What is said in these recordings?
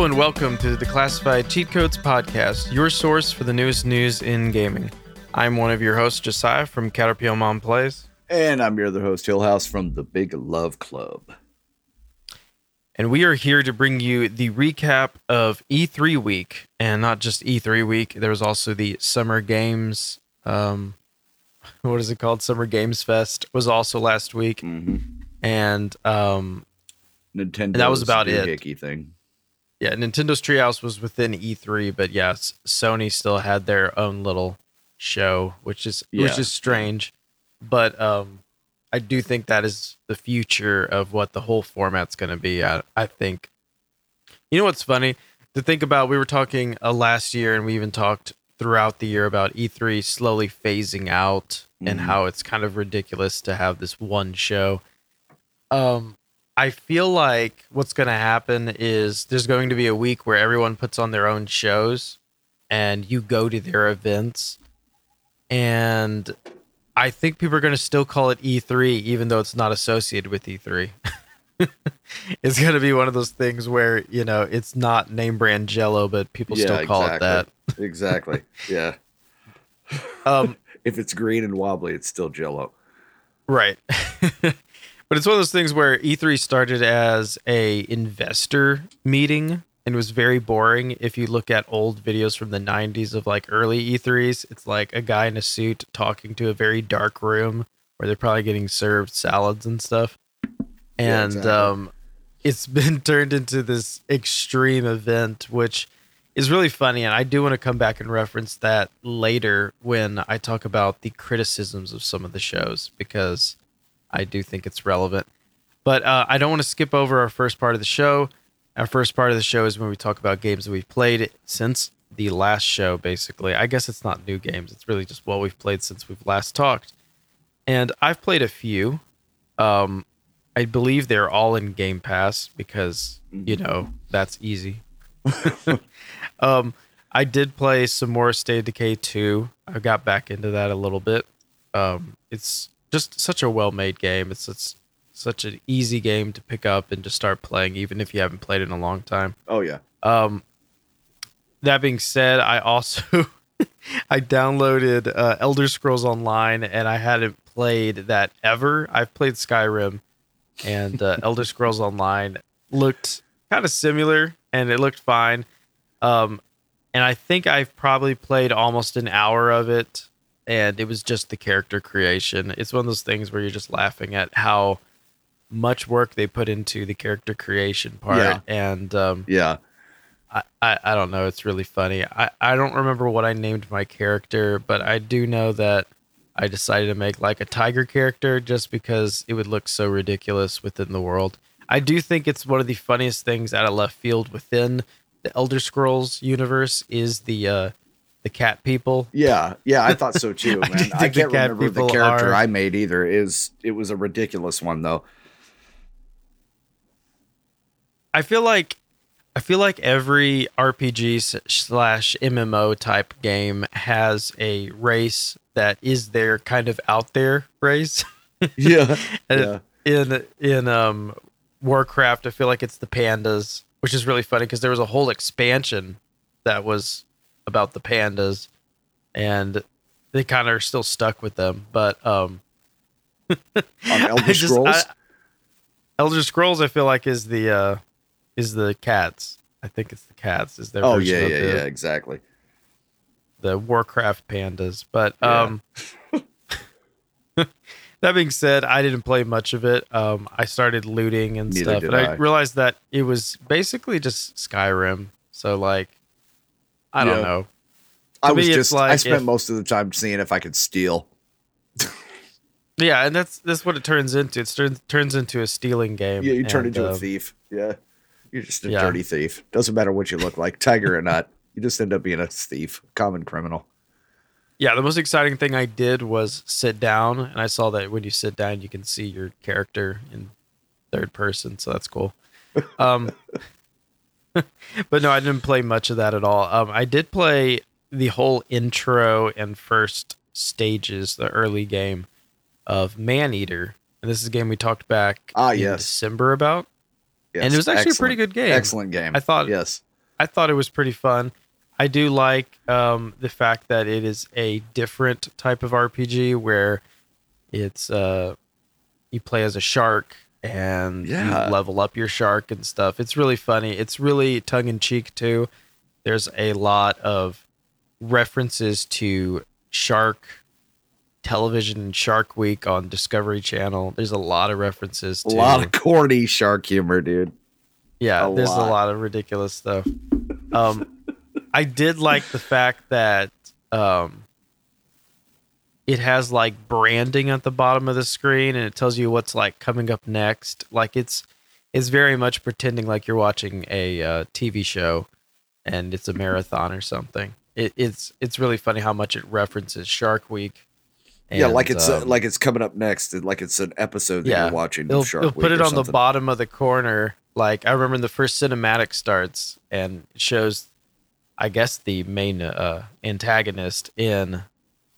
Hello and welcome to the Classified Cheat Codes Podcast, your source for the newest news in gaming. I'm one of your hosts, Josiah from Caterpillar Mom Plays. And I'm your other host, Hillhouse from the Big Love Club. And we are here to bring you the recap of E3 week. And not just E3 week, there was also the Summer Games. Um, what is it called? Summer Games Fest was also last week. Mm-hmm. And um, Nintendo. that was about it. Thing. Yeah, Nintendo's Treehouse was within E3, but yes, Sony still had their own little show, which is which is strange. But um, I do think that is the future of what the whole format's going to be. I, I think. You know what's funny to think about? We were talking uh, last year, and we even talked throughout the year about E3 slowly phasing out and Mhm. how it's kind of ridiculous to have this one show. Um, I feel like what's going to happen is there's going to be a week where everyone puts on their own shows and you go to their events. And I think people are going to still call it E3, even though it's not associated with E3. it's going to be one of those things where, you know, it's not name brand Jello, but people still call it that. exactly. Yeah. Um, If it's green and wobbly, it's still Jello. Right. But it's one of those things where E3 started as a investor meeting and was very boring. If you look at old videos from the 90s of like early E3s, it's like a guy in a suit talking to a very dark room where they're probably getting served salads and stuff. Yeah, And exactly. um it's been turned into this extreme event which is really funny and I do want to come back and reference that later when I talk about the criticisms of some of the shows because I do think it's relevant. But uh, I don't want to skip over our first part of the show. Our first part of the show is when we talk about games that we've played since the last show, basically. I guess it's not new games, it's really just what we've played since we've last talked. And I've played a few. Um, I believe they're all in Game Pass because, you know, that's easy. um, I did play some more State of Decay 2. I got back into that a little bit. Um, it's just such a well made game. It's, it's such an easy game to pick up and just start playing, even if you haven't played in a long time. Oh, yeah. Um, that being said, I also I downloaded uh, Elder Scrolls Online, and I hadn't played that ever. I've played Skyrim, and uh, Elder Scrolls Online looked kind of similar, and it looked fine. Um, and I think I've probably played almost an hour of it, and it was just the character creation. It's one of those things where you're just laughing at how much work they put into the character creation part, Yeah. and um, Yeah. I, I, I don't know. It's really funny. I, I don't remember what I named my character, but I do know that I decided to make like a tiger character just because it would look so ridiculous within the world. I do think it's one of the funniest things out of left field within the Elder Scrolls universe is the uh the cat people. Yeah. Yeah. I thought so too, I man. I, the can't cat remember the character are- I made either. Is It was a ridiculous one, though. I feel like I feel like every RPG slash MMO type game has a race that is their kind of out there race. Yeah. Yeah. in in um Warcraft, I feel like it's the pandas, which is really funny because there was a whole expansion that was about the pandas, and they kind of are still stuck with them. But um, On I Elder just- Scrolls? I- Elder Scrolls, I feel like is the uh is the cats. I think it's the cats. Is their oh, yeah. Yeah. the, Yeah. Exactly. the Warcraft pandas. But Yeah. um that being said, I didn't play much of it. Um I started looting and Neither stuff, and I. I. realized that it was basically just Skyrim. So like I don't Yeah. know. I was me, just, I spent if- most of the time seeing if I could steal. Yeah, and that's that's what it turns into. It turns turns into a stealing game. Yeah. You turn and, into a um, thief. Yeah. You're just a yeah. dirty thief. Doesn't matter what you look like, tiger or not. You just end up being a thief, common criminal. Yeah, the most exciting thing I did was sit down, and I saw that when you sit down, you can see your character in third person, so that's cool. Um, but no, I didn't play much of that at all. Um, I did play the whole intro and first stages, the early game of Maneater, and this is a game we talked back Ah, in yes. December about. Yes, and it was actually a pretty good game. Excellent game. I thought yes. I thought it was pretty fun. I do like um, the fact that it is a different type of RPG where it's uh, you play as a shark and Yeah. you level up your shark and stuff. It's really funny. It's really tongue in cheek too. There's a lot of references to shark television Shark Week on Discovery Channel. There's a lot of references To, A lot of corny shark humor, dude. yeah, A there's lot. a lot of ridiculous stuff. Um, I did like the fact that um, it has like branding at the bottom of the screen, and it tells you what's like coming up next. Like it's it's very much pretending like you're watching a uh, TV show, and it's a marathon or something. It, it's it's really funny how much it references Shark Week. yeah, like it's uh, um, like it's coming up next, and like it's an episode that Yeah. you're watching. They'll, Shark they'll Week put it on the bottom of the corner. Like I remember the first cinematic starts and it shows, I guess the main uh, antagonist in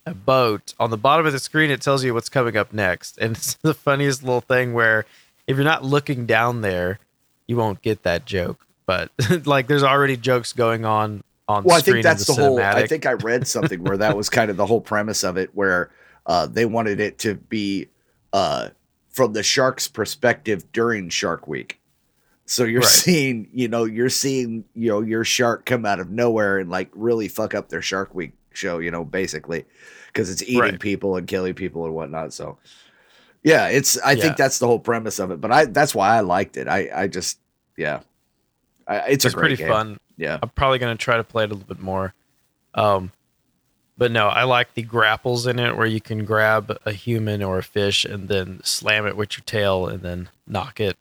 a boat. On the bottom of the screen, it tells you what's coming up next, and it's the funniest little thing where if you're not looking down there, you won't get that joke. But like, there's already jokes going on on Well, I screen think that's the, the, whole. I think I read something where that was kind of the whole premise of it, where uh, they wanted it to be uh, from the shark's perspective during Shark Week. So you're Right. seeing, you know, you're seeing, you know, your shark come out of nowhere and like really fuck up their Shark Week show, you know, basically because it's eating Right. people and killing people and whatnot. So, yeah, it's. I Yeah. think that's the whole premise of it. But I, that's why I liked it. I, I just, yeah, I, it's, it's a great pretty game. fun. Yeah, I'm probably gonna try to play it a little bit more. Um, but no, I like the grapples in it where you can grab a human or a fish and then slam it with your tail and then knock it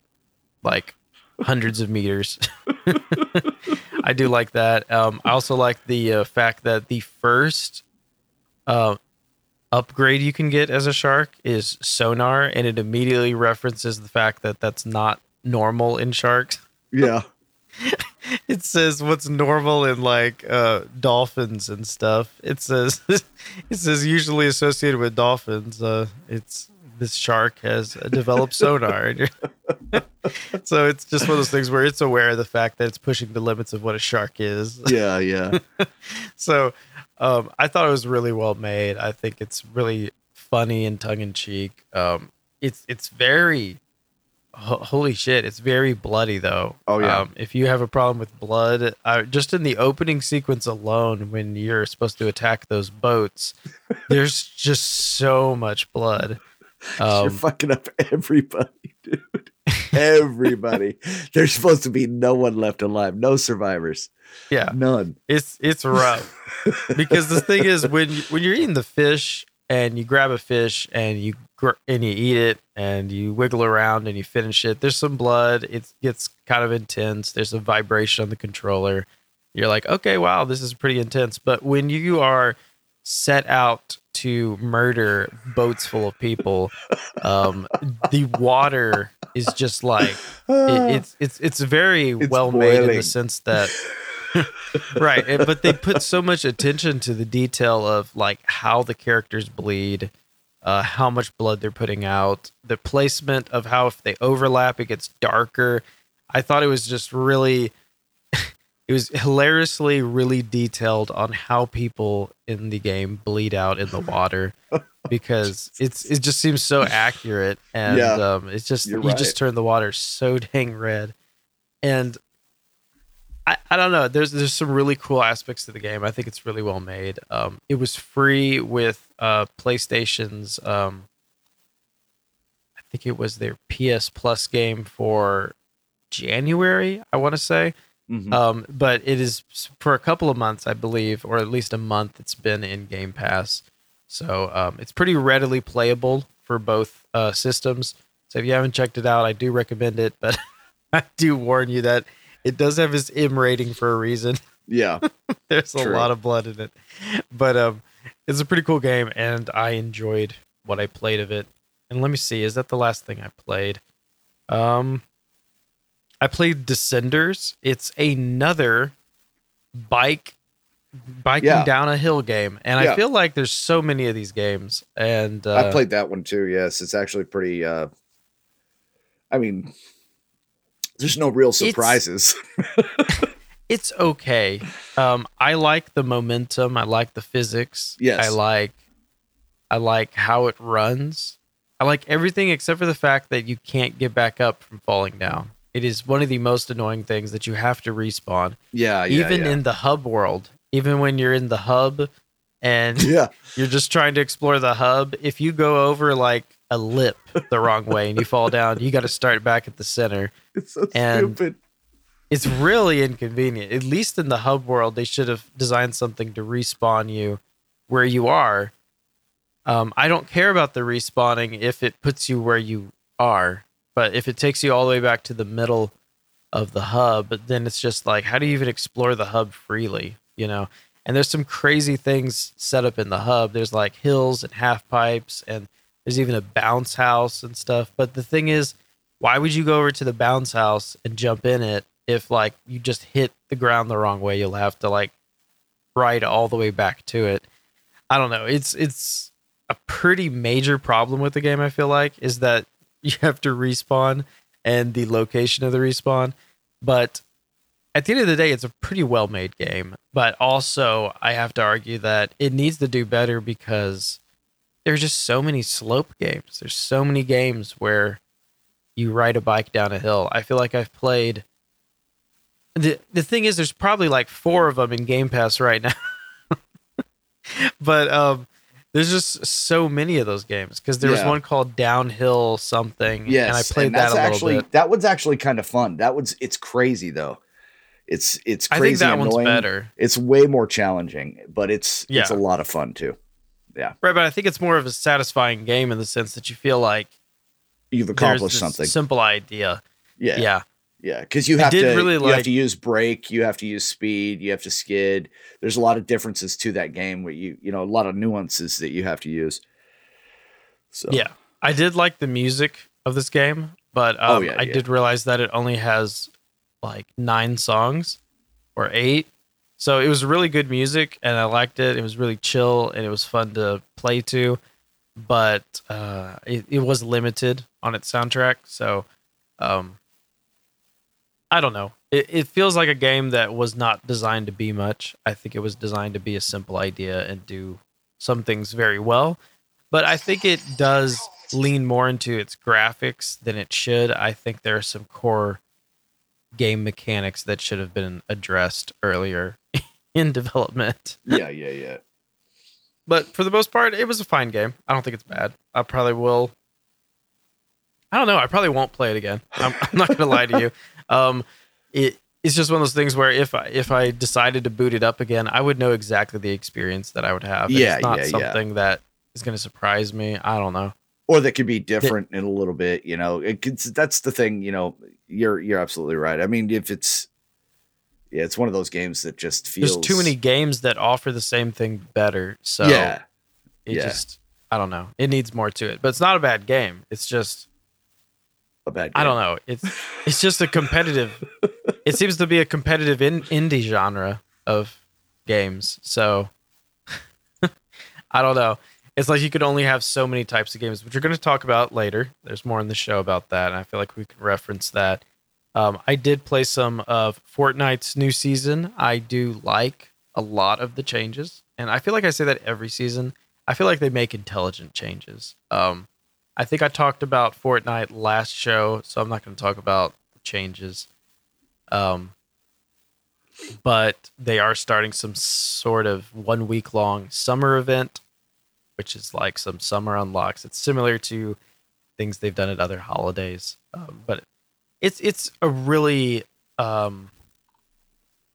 like hundreds of meters. I do like that. Um, I also like the uh, fact that the first uh, upgrade you can get as a shark is sonar, and it immediately references the fact that that's not normal in sharks yeah. it says what's normal in like uh dolphins and stuff it says it says usually associated with dolphins uh it's this shark has developed sonar so it's just one of those things where it's aware of the fact that it's pushing the limits of what a shark is Yeah, yeah. so um i thought it was really well made i think it's really funny and tongue-in-cheek um it's it's very ho- holy shit it's very bloody though Oh, yeah. um, if you have a problem with blood uh, just in the opening sequence alone when you're supposed to attack those boats there's just so much blood You're um, fucking up everybody, dude. Everybody. There's supposed to be no one left alive, no survivors, yeah. None. it's it's rough. Because the thing is when when you're eating the fish and you grab a fish and you gr- and you eat it and you wiggle around and you finish it there's some blood. It gets kind of intense. There's a vibration on the controller. You're like okay wow this is pretty intense. But when you are set out to murder boats full of people um the water is just like it, it's it's it's very It's well made in the sense that right but they put so much attention to the detail of like how the characters bleed uh how much blood they're putting out the placement of how if they overlap it gets darker. I thought it was just really it was hilariously really detailed on how people in the game bleed out in the water because it's it just seems so accurate and Yeah, um it's just you're right. just turn the water so dang red. And I, I don't know there's there's some really cool aspects to the game. I think it's really well made. Um it was free with uh playstation's um i think it was their ps plus game for january i want to say Mhm. um, but it is for a couple of months, I believe, or at least a month. It's been in Game Pass, so um, it's pretty readily playable for both uh, systems. So if you haven't checked it out, I do recommend it. But I do warn you that it does have its M rating for a reason. yeah. There's a lot of blood in it, but um, it's a pretty cool game, and I enjoyed what I played of it. And let me see, is that the last thing I played? Um, I played Descenders. It's another bike biking Yeah. down a hill game, and I feel like there's so many of these games. And uh, I played that one too. Yes, it's actually pretty. uh I mean, There's no real surprises. it's okay. Um, I like the momentum. I like the physics. Yes. I like, I like how it runs. I like everything except for the fact that you can't get back up from falling down. It is one of the most annoying things that you have to respawn. yeah, yeah, even yeah. in the hub world, even when you're in the hub and yeah, you're just trying to explore the hub, if you go over like a lip the wrong way and you fall down, you got to start back at the center. it's so And- stupid. It's really inconvenient. At least in the hub world, they should have designed something to respawn you where you are. Um, I don't care about the respawning if it puts you where you are, but if it takes you all the way back to the middle of the hub, then it's just like, how do you even explore the hub freely? You know? And there's some crazy things set up in the hub. There's like hills and half pipes, and there's even a bounce house and stuff. But the thing is, why would you go over to the bounce house and jump in it if like you just hit the ground the wrong way? You'll have to like ride all the way back to it. I don't know. It's it's a pretty major problem with the game. I feel like is that you have to respawn and the location of the respawn, but at the end of the day, it's a pretty well made game. But also, I have to argue that it needs to do better because there's just so many slope games. There's so many games where you ride a bike down a hill. I feel like I've played. The the thing is, there's probably like four of them in Game Pass right now. but um, there's just so many of those games because there was one called Downhill something, Yes, and I played that that's a little actually bit. that one's actually kind of fun. That one's it's crazy though. It's it's crazy. I think that annoying. one's better. It's way more challenging, but it's yeah. it's a lot of fun too. Yeah. Right, but I think it's more of a satisfying game in the sense that you feel like You've accomplished something. simple idea. yeah, Yeah. Yeah. Because you have to really you like- have to use brake, you have to use speed, you have to skid. There's a lot of differences to that game where you you know a lot of nuances that you have to use. So Yeah. I did like the music of this game, but um, Oh, yeah, I yeah. did realize that it only has like nine songs or eight. So it was really good music and I liked it. It was really chill and it was fun to play to, but uh, it, it was limited on its soundtrack. So um, I don't know. It, it feels like a game that was not designed to be much. I think it was designed to be a simple idea and do some things very well but I think it does lean more into its graphics than it should. I think there are some core game mechanics that should have been addressed earlier in development. yeah, yeah, yeah. But for the most part, it was a fine game. I don't think it's bad. I probably will. I don't know. I probably won't play it again. I'm, I'm not gonna lie to you. Um, it it's just one of those things where if I if I decided to boot it up again, I would know exactly the experience that I would have. Yeah, it's not yeah, yeah. something that is going to surprise me. I don't know. or that could be different in a little bit you know it could, that's the thing you know you're you're absolutely right i mean if it's yeah it's one of those games that just feels There's too many games that offer the same thing better. So yeah it yeah. just I don't know. It needs more to it. But it's not a bad game. It's just a bad I don't know. It's it's just a competitive it seems to be a competitive in, indie genre of games. So I don't know. It's like you could only have so many types of games, which we're going to talk about later. There's more in the show about that, and I feel like we can reference that. Um, I did play some of Fortnite's new season. I do like a lot of the changes, and I feel like I say that every season. I feel like they make intelligent changes. Um, I think I talked about Fortnite last show, so I'm not going to talk about changes. Um, but they are starting some sort of one week long summer event, which is like some summer unlocks. It's similar to things they've done at other holidays, um, but it's it's a really um,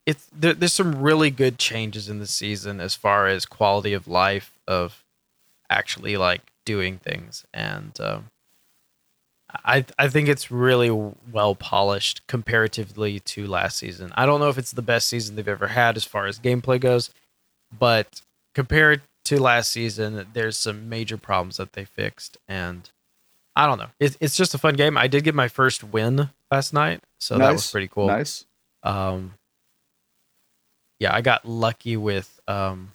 it's there, there's some really good changes in the season as far as quality of life of actually like doing things and um, I I think it's really well polished comparatively to last season. I don't know if it's the best season they've ever had as far as gameplay goes, but compared to last season, there's some major problems that they fixed, and I don't know. It's it's just a fun game. I did get my first win last night, so that was pretty cool. nice Um, yeah, I got lucky with um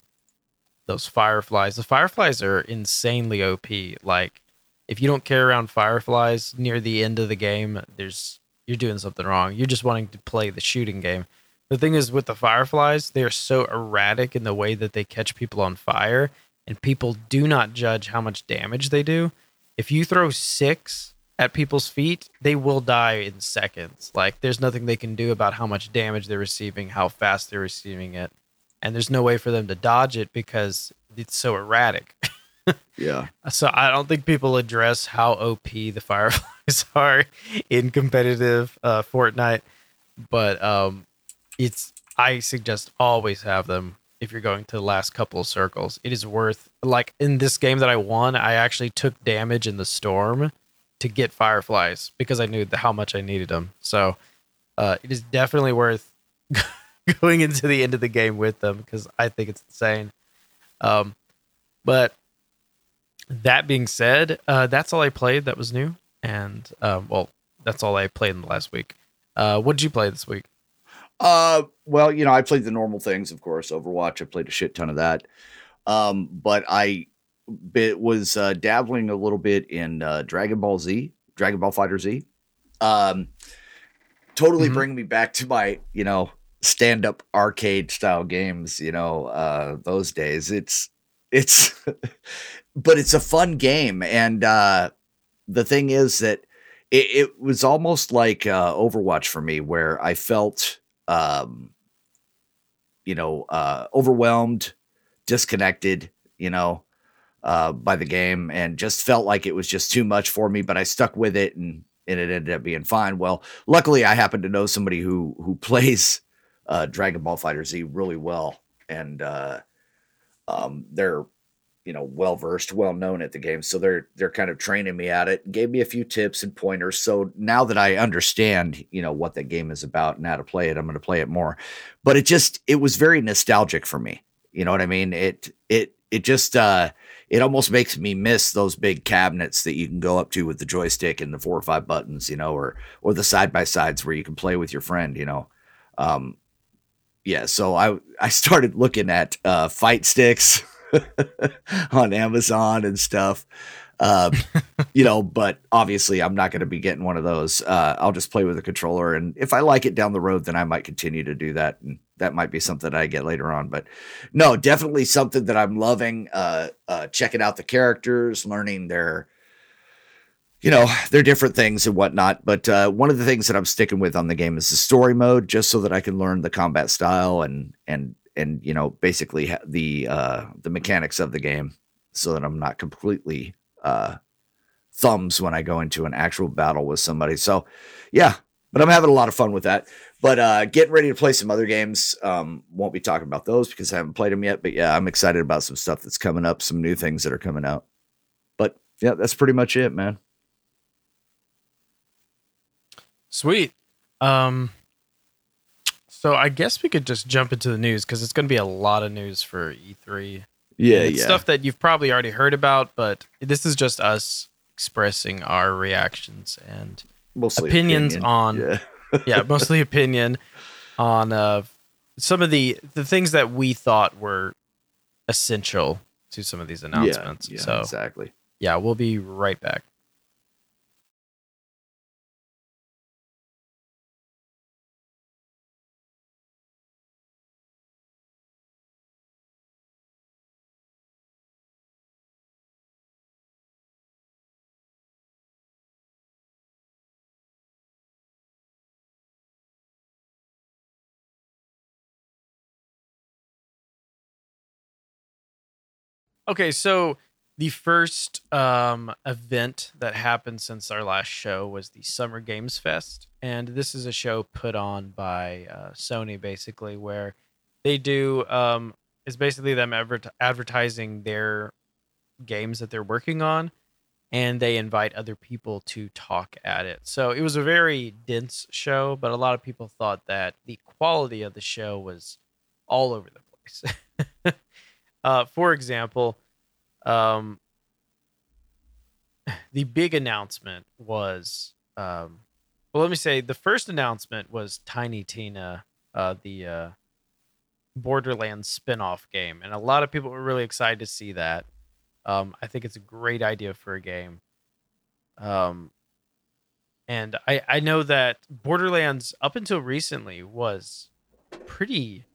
those fireflies. The fireflies are insanely OP. Like, if you don't carry around fireflies near the end of the game, there's you're doing something wrong. You're just wanting to play the shooting game. The thing is with the fireflies, they are so erratic in the way that they catch people on fire, and people do not judge how much damage they do. If you throw six at people's feet, they will die in seconds. Like there's nothing they can do about how much damage they're receiving, how fast they're receiving it. And there's no way for them to dodge it because it's so erratic. Yeah. So I don't think people address how OP the Fireflies are in competitive uh, Fortnite, but um, it's I suggest always have them if you're going to the last couple of circles. It is worth like in this game that I won, I actually took damage in the storm to get Fireflies because I knew the, how much I needed them. So uh, it is definitely worth going into the end of the game with them because I think it's insane. Um, but that being said, uh, that's all I played that was new, and uh, well, that's all I played in the last week. Uh, what did you play this week? Uh, well, you know, I played the normal things, of course. Overwatch, I played a shit ton of that. Um, but I bit was uh, dabbling a little bit in uh, Dragon Ball Z, Dragon Ball Fighter Z. Um, totally Mhm. bringing me back to my, you know, stand up arcade style games. You know, uh, those days. It's it's, but it's a fun game, and uh, the thing is that it, it was almost like uh, Overwatch for me, where I felt, um, you know, uh, overwhelmed, disconnected, you know, uh, by the game, and just felt like it was just too much for me. But I stuck with it, and and it ended up being fine. Well, luckily, I happen to know somebody who who plays uh, Dragon Ball Fighter Z really well, and uh, um, they're you know well versed well known at the game. So they're they're kind of training me at it. Gave me a few tips and pointers. So now that i understand you know what the game is about and how to play it i'm going to play it more. But it just it was very nostalgic for me. You know what i mean? It it it just uh it almost makes me miss those big cabinets that you can go up to with the joystick and the four or five buttons you know or or the side by sides where you can play with your friend you know? Um yeah so i i started looking at uh fight sticks on Amazon and stuff. Um, you know, but obviously I'm not going to be getting one of those. Uh, I'll just play with a controller, and if I like it down the road, then I might continue to do that, and that might be something I get later on. But no, definitely something that I'm loving. Uh, uh, checking out the characters, learning their, you know, they're different things and whatnot. But uh, one of the things that I'm sticking with on the game is the story mode, just so that I can learn the combat style and and and you know basically the uh the mechanics of the game so that i'm not completely uh thumbs when i go into an actual battle with somebody. So yeah but i'm having a lot of fun with that. But uh getting ready to play some other games um won't be talking about those because i haven't played them yet but yeah i'm excited about some stuff that's coming up some new things that are coming out. But yeah that's pretty much it man Sweet. Um, so I guess we could just jump into the news because it's going to be a lot of news for E3. yeah it's stuff that you've probably already heard about, but this is just us expressing our reactions and mostly opinions opinion. on yeah yeah, mostly opinion on uh, some of the the things that we thought were essential to some of these announcements. yeah, so exactly yeah, we'll be right back. Okay, so the first um, event that happened since our last show was the Summer Games Fest, and this is a show put on by uh, Sony, basically, where they do um, is basically them advert- advertising their games that they're working on, and they invite other people to talk at it. So it was a very dense show, but a lot of people thought that the quality of the show was all over the place. uh, for example, um, the big announcement was, um, well, let me say the first announcement was Tiny Tina, uh, the uh, Borderlands spin-off game, and a lot of people were really excited to see that. Um, I think it's a great idea for a game. Um, And I I know that Borderlands up until recently was pretty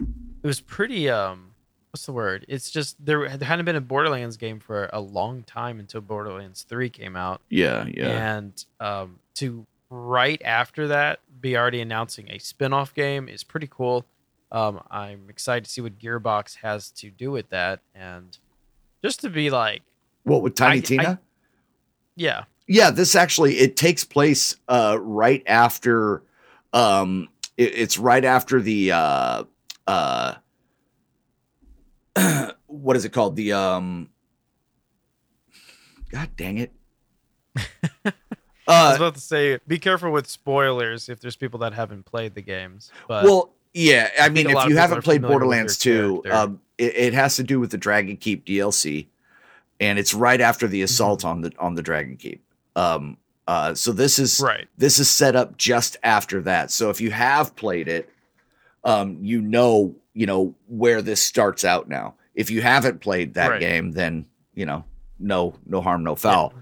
it was pretty um what's the word? It's just there, there hadn't been a Borderlands game for a long time until Borderlands 3 came out. Yeah, yeah. And um to right after that be already announcing a spin-off game is pretty cool. Um I'm excited to see what Gearbox has to do with that and just to be like what with Tiny I- Tina? I- yeah. yeah, this actually it takes place uh right after um it- it's right after the uh uh what is it called? The um God dang it. I was uh about to say, be careful with spoilers if there's people that haven't played the games. But well yeah, I mean if you haven't played Borderlands 2, um it, it has to do with the Dragon Keep DLC and it's right after the assault Mm-hmm. on the on the Dragon Keep. Um uh so this is right, this is set up just after that. So if you have played it, um, you know, you know where this starts out now. If you haven't played that Right. game, then you know, no, no harm, no foul.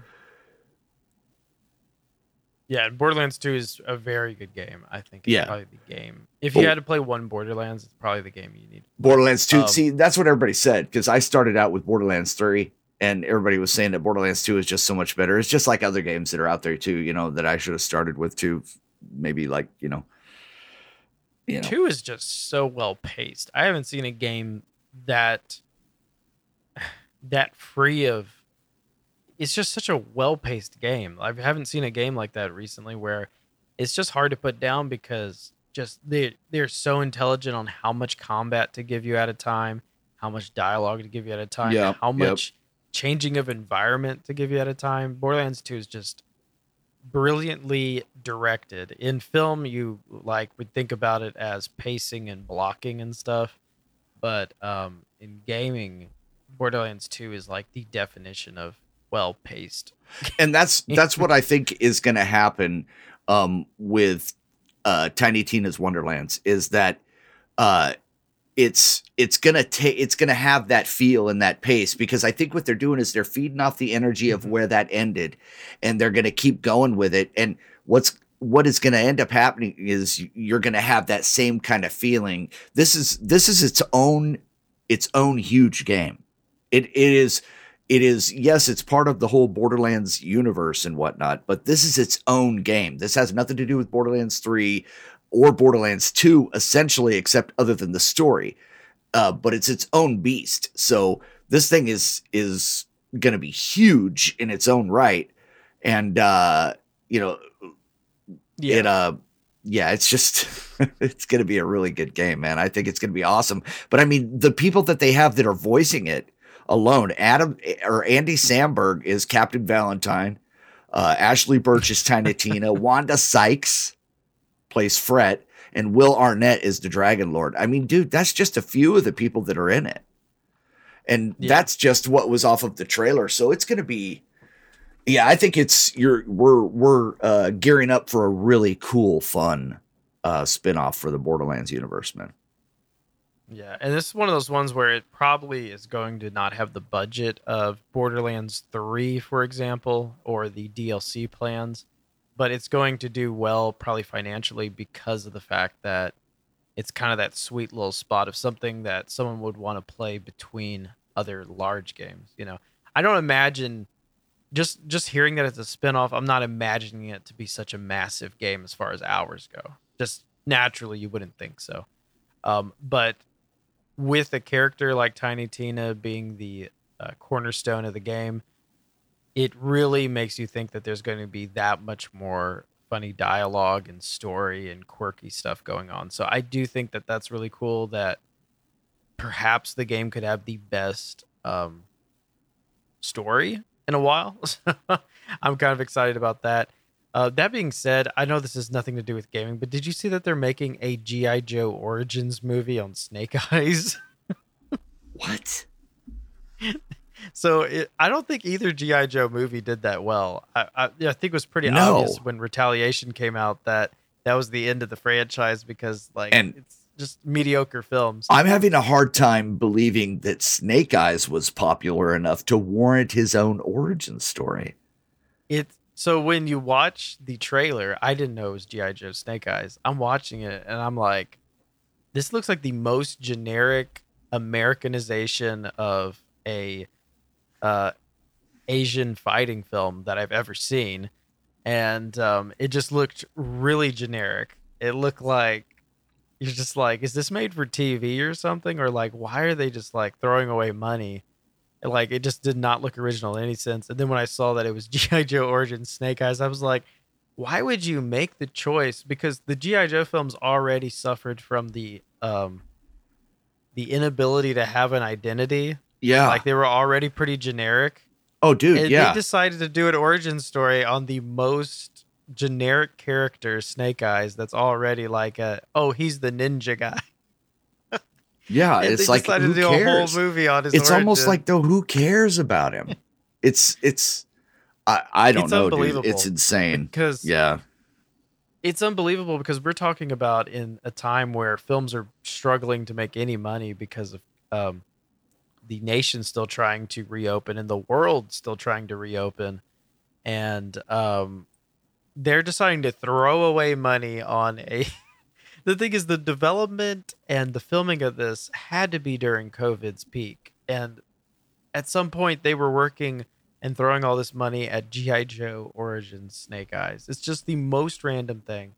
yeah, and Borderlands 2 is a very good game. I think it's Yeah. probably the game. If you Oh. had to play one Borderlands, it's probably the game you need. Borderlands 2, Um, see, that's what everybody said because I started out with Borderlands 3 and everybody was saying that Borderlands 2 is just so much better. It's just like other games that are out there too, you know, that I should have started with too. Maybe like, you know, you know. 2 is just so well paced. I haven't seen a game that that free of it's just such a well-paced game. I haven't seen a game like that recently where it's just hard to put down because just they they're so intelligent on how much combat to give you at a time, how much dialogue to give you at a time, Yeah, how yep. much changing of environment to give you at a time. Borderlands 2 is just brilliantly directed. In film you like would think about it as pacing and blocking and stuff, but um in gaming Borderlands 2 is like the definition of well paced. and that's that's what I think is going to happen um, with uh, Tiny Tina's Wonderlands is that uh, it's it's gonna take it's gonna have that feel and that pace because I think what they're doing is they're feeding off the energy of Mhm. where that ended, and they're gonna keep going with it. And what's what is going to end up happening is you're going to have that same kind of feeling. This is this is its own its own huge game. It it is it is yes it's part of the whole borderlands universe and whatnot but this is its own game this has nothing to do with borderlands 3 or borderlands 2 essentially except other than the story. Uh, but it's its own beast. So this thing is is going to be huge in its own right. And uh you know Yeah. it uh yeah it's just it's going to be a really good game man. I think it's going to be awesome. But i mean the people that they have that are voicing it alone adam or andy samberg is captain valentine uh ashley burch is tiny tina wanda sykes plays frette and will arnett is the dragon lord i mean dude that's just a few of the people that are in it and Yeah. that's just what was off of the trailer so it's going to be yeah, I think it's you're we're we're uh, gearing up for a really cool, fun uh, spin-off for the Borderlands universe, man. Yeah, and this is one of those ones where it probably is going to not have the budget of Borderlands 3, for example, or the DLC plans, but it's going to do well probably financially because of the fact that it's kind of that sweet little spot of something that someone would want to play between other large games, you know. I don't imagine just just hearing that it's a spin-off, I'm not imagining it to be such a massive game as far as hours go. Just naturally you wouldn't think so. Um, but with a character like Tiny Tina being the uh, cornerstone of the game, it really makes you think that there's going to be that much more funny dialogue and story and quirky stuff going on. So I do think that that's really cool that perhaps the game could have the best um, story in a while. I'm kind of excited about that. Uh, that being said, I know this has nothing to do with gaming, but did you see that they're making a GI Joe Origins movie on Snake Eyes? What? so it, I don't think either GI Joe movie did that well. I, I, I think it was pretty No. obvious when Retaliation came out that that was the end of the franchise because like And- it's just mediocre films. I'm having a hard time believing that Snake Eyes was popular enough to warrant his own origin story. It So when you watch the trailer, I didn't know it was GI Joe Snake Eyes. I'm watching it and I'm like, this looks like the most generic Americanization of a uh, Asian fighting film that I've ever seen, and um, it just looked really generic. It looked like you're just like, is this made for TV or something, or like, why are they just like throwing away money? Like, it just did not look original in any sense. And then when I saw that it was GI Joe Origin Snake Eyes, I was like, why would you make the choice? Because the GI Joe films already suffered from the um the inability to have an identity. Yeah. Like they were already pretty generic. oh, dude. And yeah. they decided to do an origin story on the most generic character, Snake Eyes, that's already like a oh, he's the ninja guy. yeah. And It's they like decided who to do cares? a whole movie on his it's almost like though who cares about him? It's it's I I don't It's know, dude. It's insane. because Yeah. it's unbelievable because we're talking about in a time where films are struggling to make any money because of um, the nation still trying to reopen and the world still trying to reopen and um, they're deciding to throw away money on a the thing is the development and the filming of this had to be during covid's peak and at some point they were working and throwing all this money at GI Joe Origins Snake Eyes. It's just the most random thing.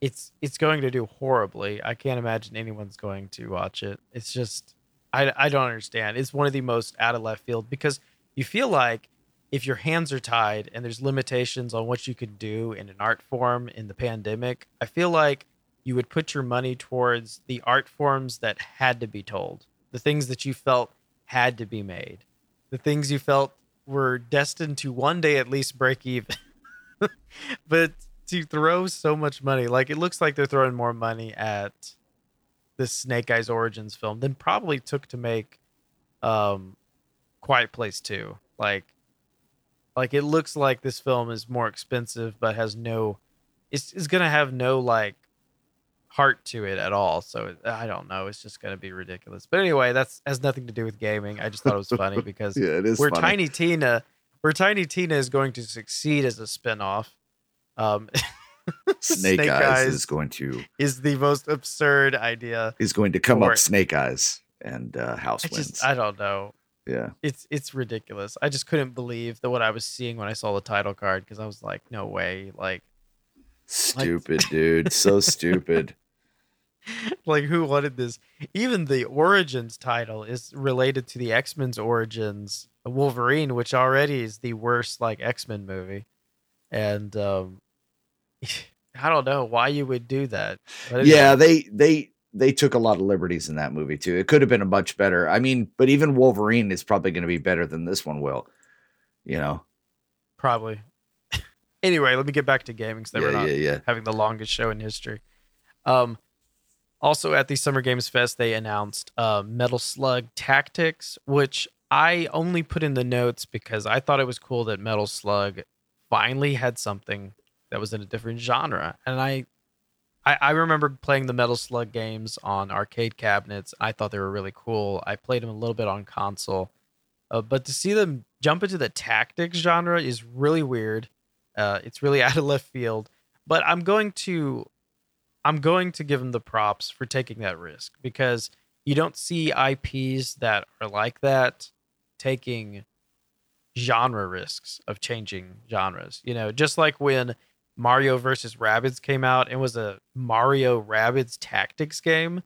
It's it's going to do horribly. I can't imagine anyone's going to watch it. It's just I I don't understand. It's one of the most out of left field because you feel like if your hands are tied and there's limitations on what you can do in an art form in the pandemic, I feel like you would put your money towards the art forms that had to be told, the things that you felt had to be made, the things you felt were destined to one day at least break even. but to throw so much money, like it looks like they're throwing more money at this Snake Eyes Origins film than probably took to make um Quiet Place 2. Like like it looks like this film is more expensive but has no it's, it's gonna have no like heart to it at all so it, i don't know it's just gonna be ridiculous but anyway that's has nothing to do with gaming i just thought it was funny because Yeah, it is where funny. Tiny Tina, where Tiny Tina is going to succeed as a spinoff. Um, Snake, Snake Eyes, Eyes. is going to is the most absurd idea. is going to come up. Snake Eyes and uh, House I wins. just, I don't know. yeah. It's it's ridiculous. I just couldn't believe that what I was seeing when I saw the title card because I was like, no way, like, Stupid, dude. So stupid. like who wanted this? Even the Origins title is related to the X Men's Origins Wolverine, which already is the worst like X Men movie, and um, I don't know why you would do that. Yeah, they they they took a lot of liberties in that movie too. It could have been a much better. I mean, but even Wolverine is probably going to be better than this one will. You know. Probably. anyway, let me get back to gaming because they were Yeah, not yeah, yeah. having the longest show in history. Um, also at the Summer Games Fest, they announced uh, Metal Slug Tactics, which I only put in the notes because I thought it was cool that Metal Slug finally had something that was in a different genre, and I. I, I remember playing the Metal Slug games on arcade cabinets. I thought they were really cool. I played them a little bit on console, uh, but to see them jump into the tactics genre is really weird. Uh, it's really out of left field. But I'm going to, I'm going to give them the props for taking that risk because you don't see IPs that are like that taking genre risks of changing genres. You know, just like when Mario versus Rabbids came out and was a Mario Rabbids tactics game,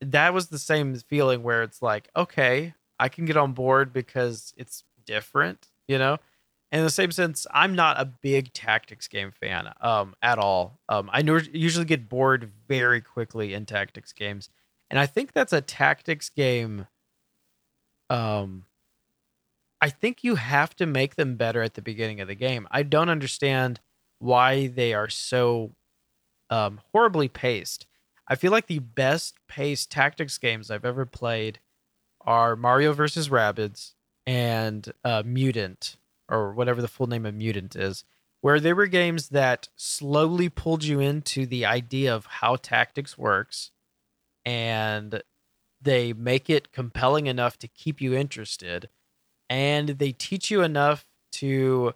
that was the same feeling where it's like, okay, I can get on board because it's different, you know? And in the same sense, I'm not a big tactics game fan um, at all. Um, I usually get bored very quickly in tactics games. And I think that's a tactics game. Um, I think you have to make them better at the beginning of the game. I don't understand why they are so um, horribly paced. I feel like the best paced tactics games I've ever played are Mario versus Rabbids and uh, Mutant, or whatever the full name of Mutant is, where they were games that slowly pulled you into the idea of how tactics works, and they make it compelling enough to keep you interested, and they teach you enough to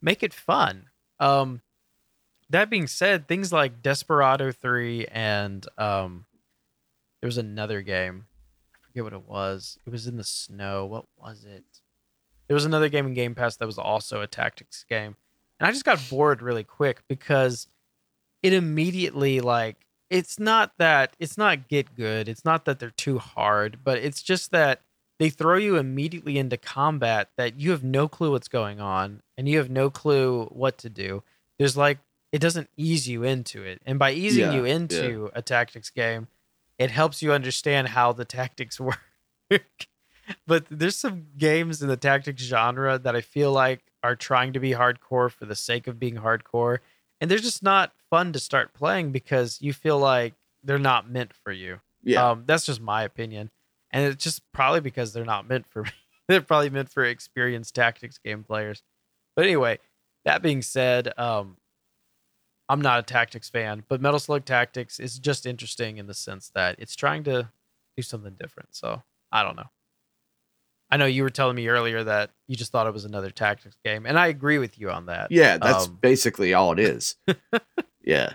make it fun. Um, that being said, things like Desperado 3 and um, there was another game. I forget what it was. It was in the snow. What was it? There was another game in Game Pass that was also a tactics game. And I just got bored really quick because it immediately like it's not that it's not get good. It's not that they're too hard, but it's just that they throw you immediately into combat that you have no clue what's going on and you have no clue what to do. There's like it doesn't ease you into it. And by easing Yeah, you into a tactics game, it helps you understand how the tactics work. but there's some games in the tactics genre that I feel like are trying to be hardcore for the sake of being hardcore. And they're just not fun to start playing because you feel like they're not meant for you. Yeah. Um, that's just my opinion. And it's just probably because they're not meant for me. they're probably meant for experienced tactics game players. But anyway, that being said, um, I'm not a tactics fan, but Metal Slug Tactics is just interesting in the sense that it's trying to do something different. So I don't know. I know you were telling me earlier that you just thought it was another tactics game, and I agree with you on that. yeah, that's um, basically all it is. yeah.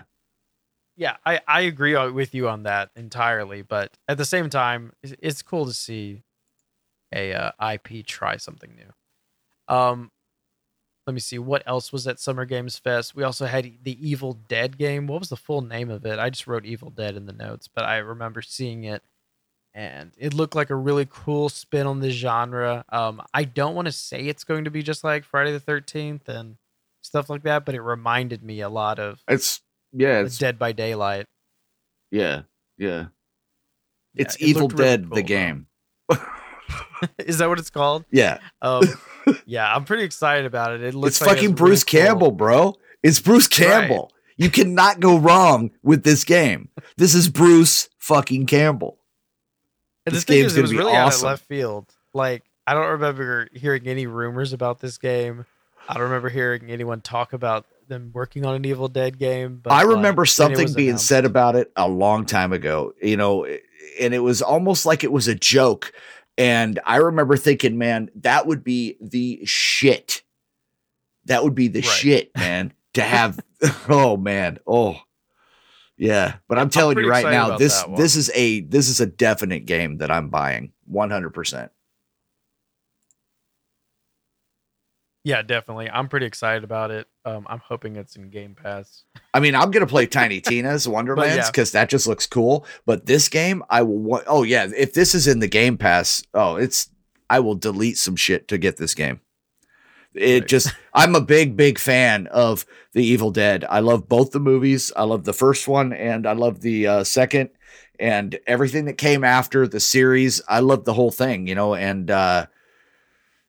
Yeah, I, I agree with you on that entirely. But at the same time, it's, cool to see a uh, IP try something new. Um, let me see what else was at Summer Games Fest. We also had the Evil Dead game. What was the full name of it? I just wrote Evil Dead in the notes, but I remember seeing it, and it looked like a really cool spin on the genre. Um, I don't want to say it's going to be just like Friday the Thirteenth and stuff like that, but it reminded me a lot of It's yeah, it's Dead by Daylight. yeah, yeah. Yeah, It's it Evil looked really Dead cool, the game. Is that what it's called? Yeah. Um, yeah, I'm pretty excited about it. It looks It's like fucking really Bruce cool. Campbell, bro. It's Bruce Campbell. You cannot go wrong with this game. This is Bruce fucking Campbell. And This game is, it gonna was be really out of awesome. left field. Like, I don't remember hearing any rumors about this game. I don't remember hearing anyone talk about them working on an Evil Dead game. But I remember it something being announced- said about it a long time ago, you know, and it was almost like it was a joke. And I remember thinking, man, that would be the shit. That would be the Right. shit, man, to have. oh, man. Oh, yeah. But I'm telling you right now, this this is a this is a definite game that I'm buying 100%. Yeah, definitely. I'm pretty excited about it. Um, I'm hoping it's in Game Pass. I mean, I'm gonna play Tiny Tina's Wonderlands yeah. because that just looks cool. But this game, I will. wa- Oh yeah, if this is in the Game Pass, oh, it's. I will delete some shit to get this game. It Right. just. I'm a big, big fan of the Evil Dead. I love both the movies. I love the first one, and I love the uh, second, and everything that came after the series. I love the whole thing, you know. And uh,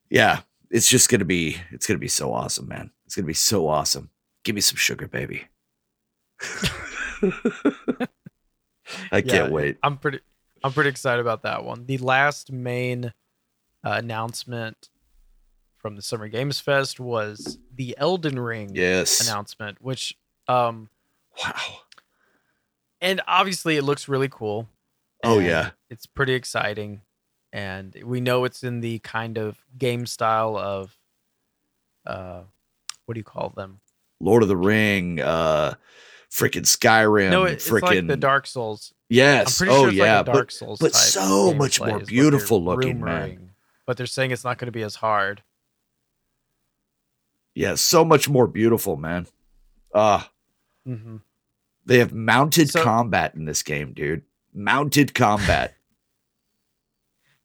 yeah, it's just gonna be. It's gonna be so awesome, man. It's gonna be so awesome. Give me some sugar, baby. I can't wait. I'm pretty I'm pretty excited about that one. The last main uh, announcement from the Summer Games Fest was the Elden Ring Yes. announcement, which um Wow. and obviously it looks really cool. Oh yeah. It's pretty exciting and we know it's in the kind of game style of uh what do you call them? Lord of the Ring, uh freaking Skyrim, no, it- it's freaking like the Dark Souls. I'm Yes. pretty Oh sure yeah, like Dark Souls but type so much more is what they're beautiful looking, man. rumoring. But they're saying it's not going to be as hard. yeah, so much more beautiful, man. Uh hmm they have mounted So- combat in this game, dude. Mounted combat.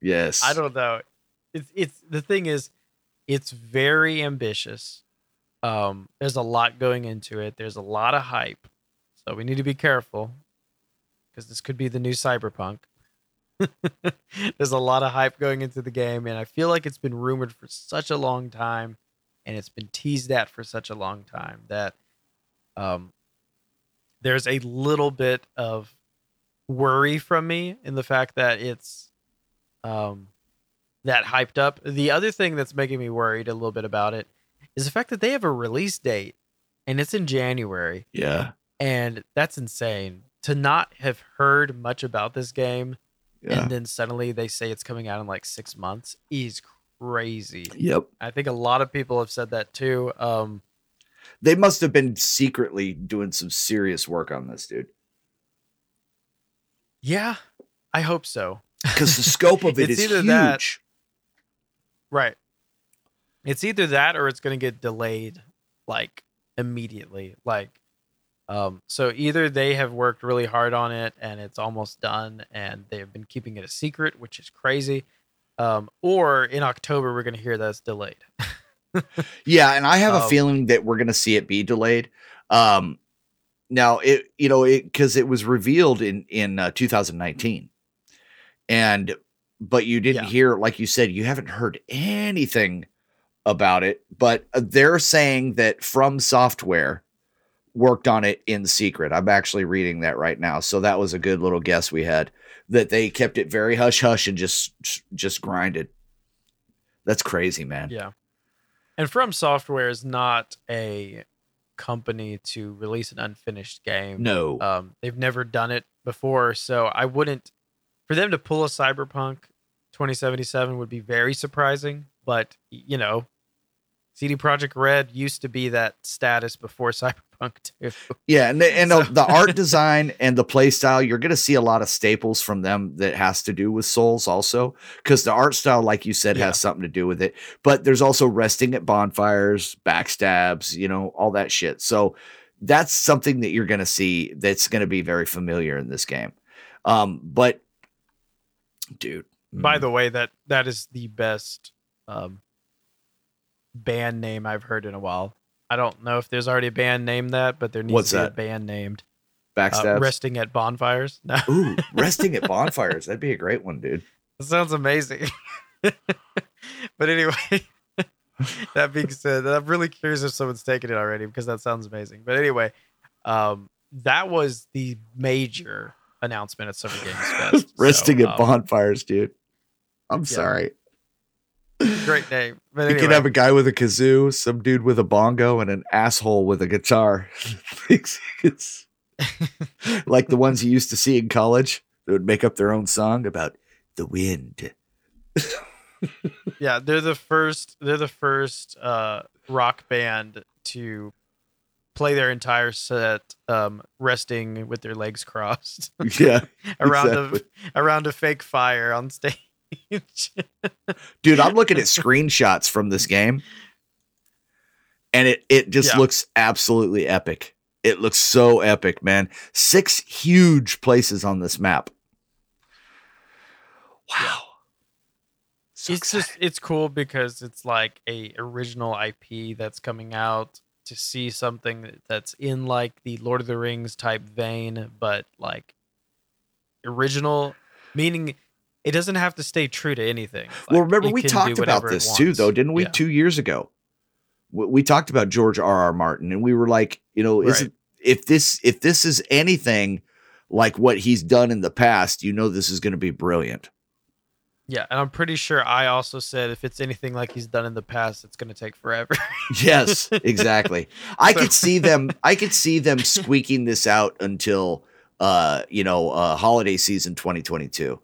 Yes. I don't know. It's it's the thing is, it's very ambitious. Um, there's a lot going into it. There's a lot of hype, so we need to be careful because this could be the new cyberpunk. there's a lot of hype going into the game, and I feel like it's been rumored for such a long time, and it's been teased at for such a long time that um, there's a little bit of worry from me in the fact that it's um, that hyped up. The other thing that's making me worried a little bit about it is the fact that they have a release date and it's in January, Yeah. and that's insane. To not have heard much about this game Yeah. and then suddenly they say it's coming out in like six months is crazy. yep. I think a lot of people have said that too. Um, They must have been secretly doing some serious work on this, dude. Yeah, I hope so. Because the scope of it It's is either huge. that- Right. It's either that or it's going to get delayed like immediately. Like um so either they have worked really hard on it and it's almost done and they've been keeping it a secret, which is crazy. Um or in October we're going to hear that it's delayed. Yeah, and I have a Um, feeling that we're going to see it be delayed. Um, now it, you know, it because it was revealed in in uh, 2019, and but you didn't Yeah. hear, like you said, you haven't heard anything about it. But uh, they're saying that From Software worked on it in secret. I'm actually reading that right now, so that was a good little guess we had that they kept it very hush hush and just just grinded. That's crazy, man. Yeah. And From Software is not a company to release an unfinished game. No. Um, they've never done it before, so I wouldn't. For them to pull a Cyberpunk 2077 would be very surprising. But you know, CD Projekt Red used to be that status before Cyberpunk 2. Yeah, and the, and the, So- the art design and the play style, you're going to see a lot of staples from them that has to do with Souls also, because the art style, like you said, Yeah. has something to do with it. But there's also resting at bonfires, backstabs, you know, all that shit. So that's something that you're going to see that's going to be very familiar in this game. Um, but dude, By mm, the way, that that is the best um, band name I've heard in a while. I don't know if there's already a band named that, but there needs What's to be that? a band named uh, Resting at Bonfires. No, ooh, resting at bonfires, that'd be a great one, dude. that sounds amazing. but anyway, that being said, I'm really curious if someone's taken it already because that sounds amazing. But anyway, um, that was the major announcement at Summer Games Fest. resting So, at um, bonfires, dude. I'm sorry. Great name. But You anyway, could have a guy with a kazoo, some dude with a bongo, and an asshole with a guitar. It's like the ones you used to see in college that would make up their own song about the wind. yeah, they're the first. They're the first uh, rock band to play their entire set um, resting with their legs crossed Yeah, around exactly. a around a fake fire on stage. dude. I'm looking at screenshots from this game, and it it just Yeah. looks absolutely epic. It looks so epic, man. Six huge places on this map. Wow. So it's just it's cool because it's like a original IP that's coming out to see something that's in like the Lord of the Rings type vein, but like original, meaning it doesn't have to stay true to anything. well, remember we talked about this too, though, didn't we? Yeah. Two years ago, we, we talked about George R. R. Martin, and we were like, you know, is Right. it, if this if this is anything like what he's done in the past, you know, this is going to be brilliant. Yeah, and I'm pretty sure I also said if it's anything like he's done in the past, it's going to take forever. Yes, exactly. I So- could see them. I could see them squeaking this out until, uh, you know, uh, holiday season 2022,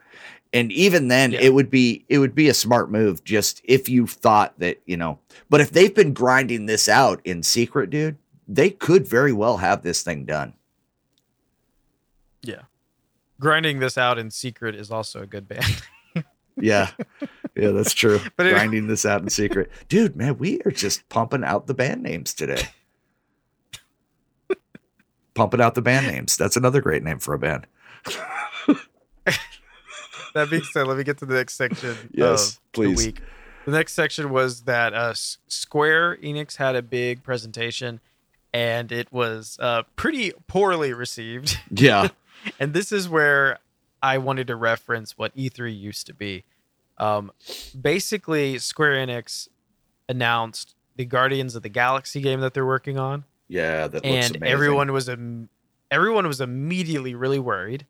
and even then, Yeah. it would be it would be a smart move. Just if you thought that, you know, but if they've been grinding this out in secret, dude, they could very well have this thing done. yeah. Grinding this out in secret is also a good band. Yeah, yeah, that's true. But it- grinding this out in secret, dude, man, we are just pumping out the band names today. pumping out the band names. That's another great name for a band. that being said, let me get to the next section. Yes, please. The week. The next section was that uh, Square Enix had a big presentation, and it was uh, pretty poorly received. Yeah. and this is where I wanted to reference what E3 used to be. Um, basically, Square Enix announced the Guardians of the Galaxy game that they're working on, Yeah, that looks and amazing. everyone was im- everyone was immediately really worried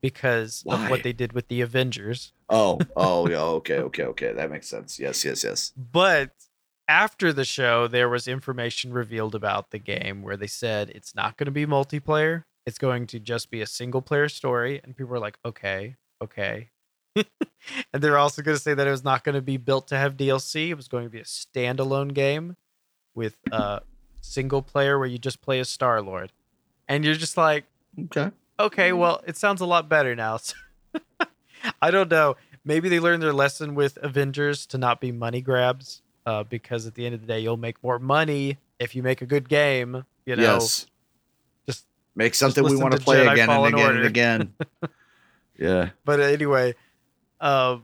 because Why? of what they did with the Avengers. Oh, oh, yeah. Okay, okay, okay. That makes sense. Yes, yes, yes. But after the show, there was information revealed about the game where they said it's not going to be multiplayer. It's going to just be a single player story. And people are like, okay, okay. and they're also going to say that it was not going to be built to have DLC. It was going to be a standalone game with uh, single player where you just play as Star Lord, and you're just like, Okay. okay, well, it sounds a lot better now. I don't know. Maybe they learned their lesson with Avengers to not be money grabs, uh, because at the end of the day, you'll make more money if you make a good game. You know, yes. Just- make something we want to to play Jedi again and again Order. and again. yeah. but anyway, uh,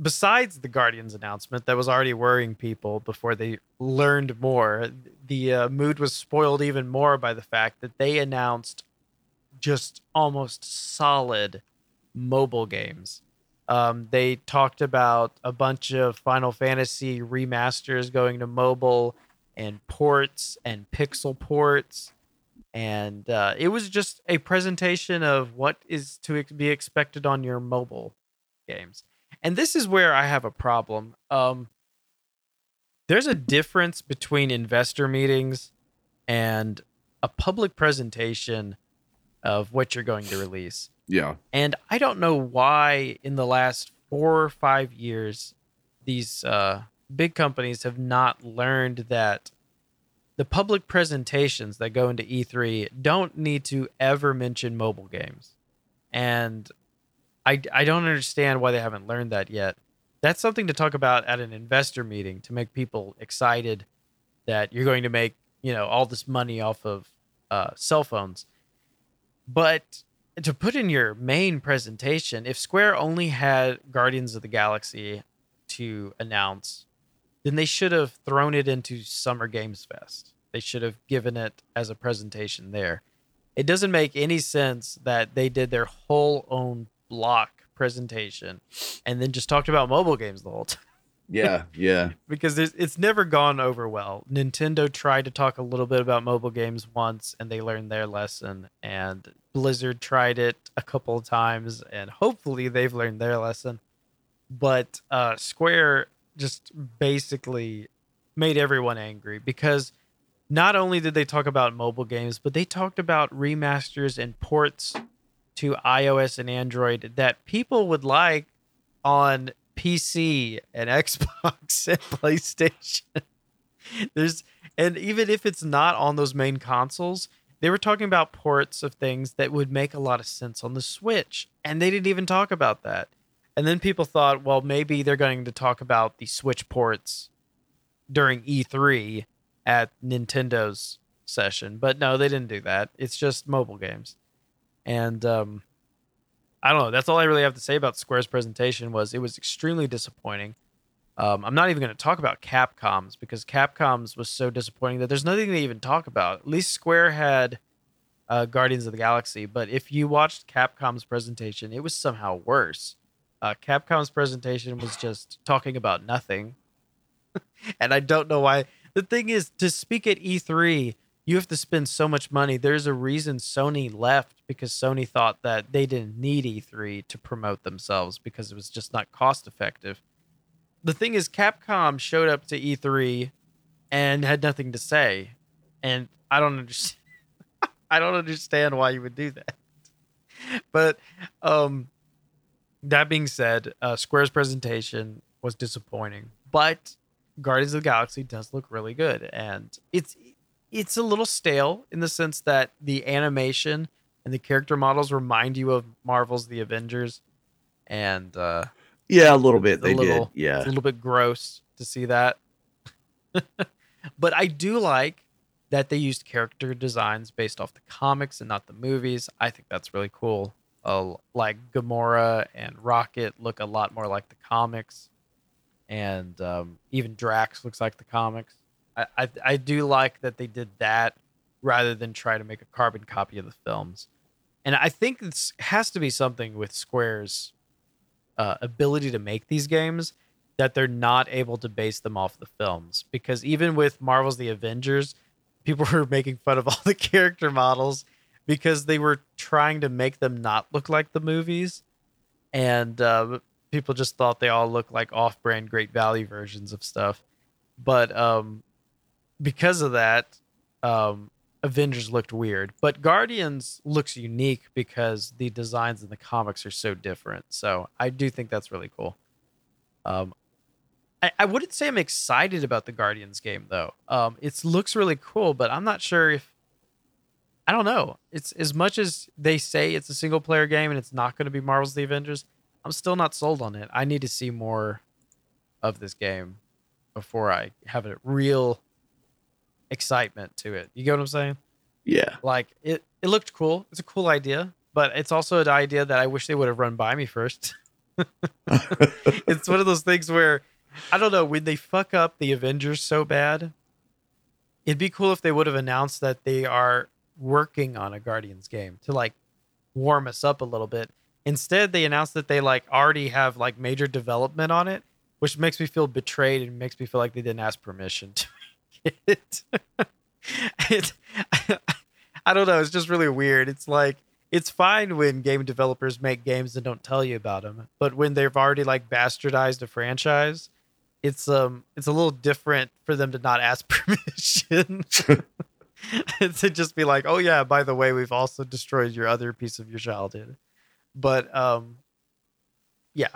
besides the Guardians announcement that was already worrying people before they learned more, the uh, mood was spoiled even more by the fact that they announced just almost solid mobile games. Um, they talked about a bunch of Final Fantasy remasters going to mobile and ports and pixel ports and uh, it was just a presentation of what is to be expected on your mobile games. And this is where I have a problem. Um, there's a difference between investor meetings and a public presentation of what you're going to release. Yeah. And I don't know why in the last four or five years, these uh, big companies have not learned that the public presentations that go into E3 don't need to ever mention mobile games. And I, I don't understand why they haven't learned that yet. That's something to talk about at an investor meeting to make people excited that you're going to make, you know, all this money off of uh, cell phones. But to put in your main presentation, if Square only had Guardians of the Galaxy to announce, then they should have thrown it into Summer Games Fest. They should have given it as a presentation there. It doesn't make any sense that they did their whole own block presentation and then just talked about mobile games the whole time Yeah. Yeah. because it's never gone over well. Nintendo tried to talk a little bit about mobile games once and they learned their lesson, and Blizzard tried it a couple of times and hopefully they've learned their lesson. But uh, Square just basically made everyone angry because not only did they talk about mobile games, but they talked about remasters and ports to iOS and Android that people would like on PC and Xbox and PlayStation. There's and even if it's not on those main consoles, they were talking about ports of things that would make a lot of sense on the Switch, and they didn't even talk about that. And then people thought, well, maybe they're going to talk about the Switch ports during E3 at Nintendo's session, but no, they didn't do that. It's just mobile games. And um I don't know. That's all I really have to say about Square's presentation was it was extremely disappointing. Um, I'm not even going to talk about Capcom's because Capcom's was so disappointing that there's nothing to even talk about. At least Square had uh, Guardians of the Galaxy, but if you watched Capcom's presentation, it was somehow worse. Uh, Capcom's presentation was just talking about nothing, and I don't know why. The thing is, to speak at E3, you have to spend so much money. There's a reason Sony left because Sony thought that they didn't need E3 to promote themselves because it was just not cost effective. The thing is, Capcom showed up to E3 and had nothing to say, and I don't understand. I don't understand why you would do that. But um, that being said, uh, Square's presentation was disappointing, but Guardians of the Galaxy does look really good, and it's it's a little stale in the sense that the animation and the character models remind you of Marvel's The Avengers, and uh, Yeah. A little bit. They little- did. Yeah. it's a little bit gross to see that. but I do like that they used character designs based off the comics and not the movies. I think that's really cool. Like Gamora and Rocket look a lot more like the comics, and um, even Drax looks like the comics. I, I I do like that they did that rather than try to make a carbon copy of the films. And I think it has to be something with Square's uh, ability to make these games that they're not able to base them off the films because even with Marvel's The Avengers, people were making fun of all the character models because they were trying to make them not look like the movies, and uh, people just thought they all looked like off-brand Great Value versions of stuff. But um, because of that, um, Avengers looked weird, but Guardians looks unique because the designs in the comics are so different. So I do think that's really cool. Um, I, I wouldn't say I'm excited about the Guardians game though. Um, it looks really cool, but I'm not sure if I don't know. It's as much as they say it's a single player game and it's not going to be Marvel's The Avengers. I'm still not sold on it. I need to see more of this game before I have a real excitement to it. You get what I'm saying? Yeah. Like it it looked cool. It's a cool idea, but it's also an idea that I wish they would have run by me first. it's one of those things where I don't know when they fuck up the Avengers so bad. It'd be cool if they would have announced that they are working on a Guardians game to like warm us up a little bit. Instead, they announced that they like already have like major development on it, which makes me feel betrayed and makes me feel like they didn't ask permission to make it. it I don't know. It's just really weird. It's like it's fine when game developers make games and don't tell you about them, but when they've already like bastardized a franchise, it's um it's a little different for them to not ask permission. to just be like, "Oh yeah, by the way, we've also destroyed your other piece of your childhood." But um yeah.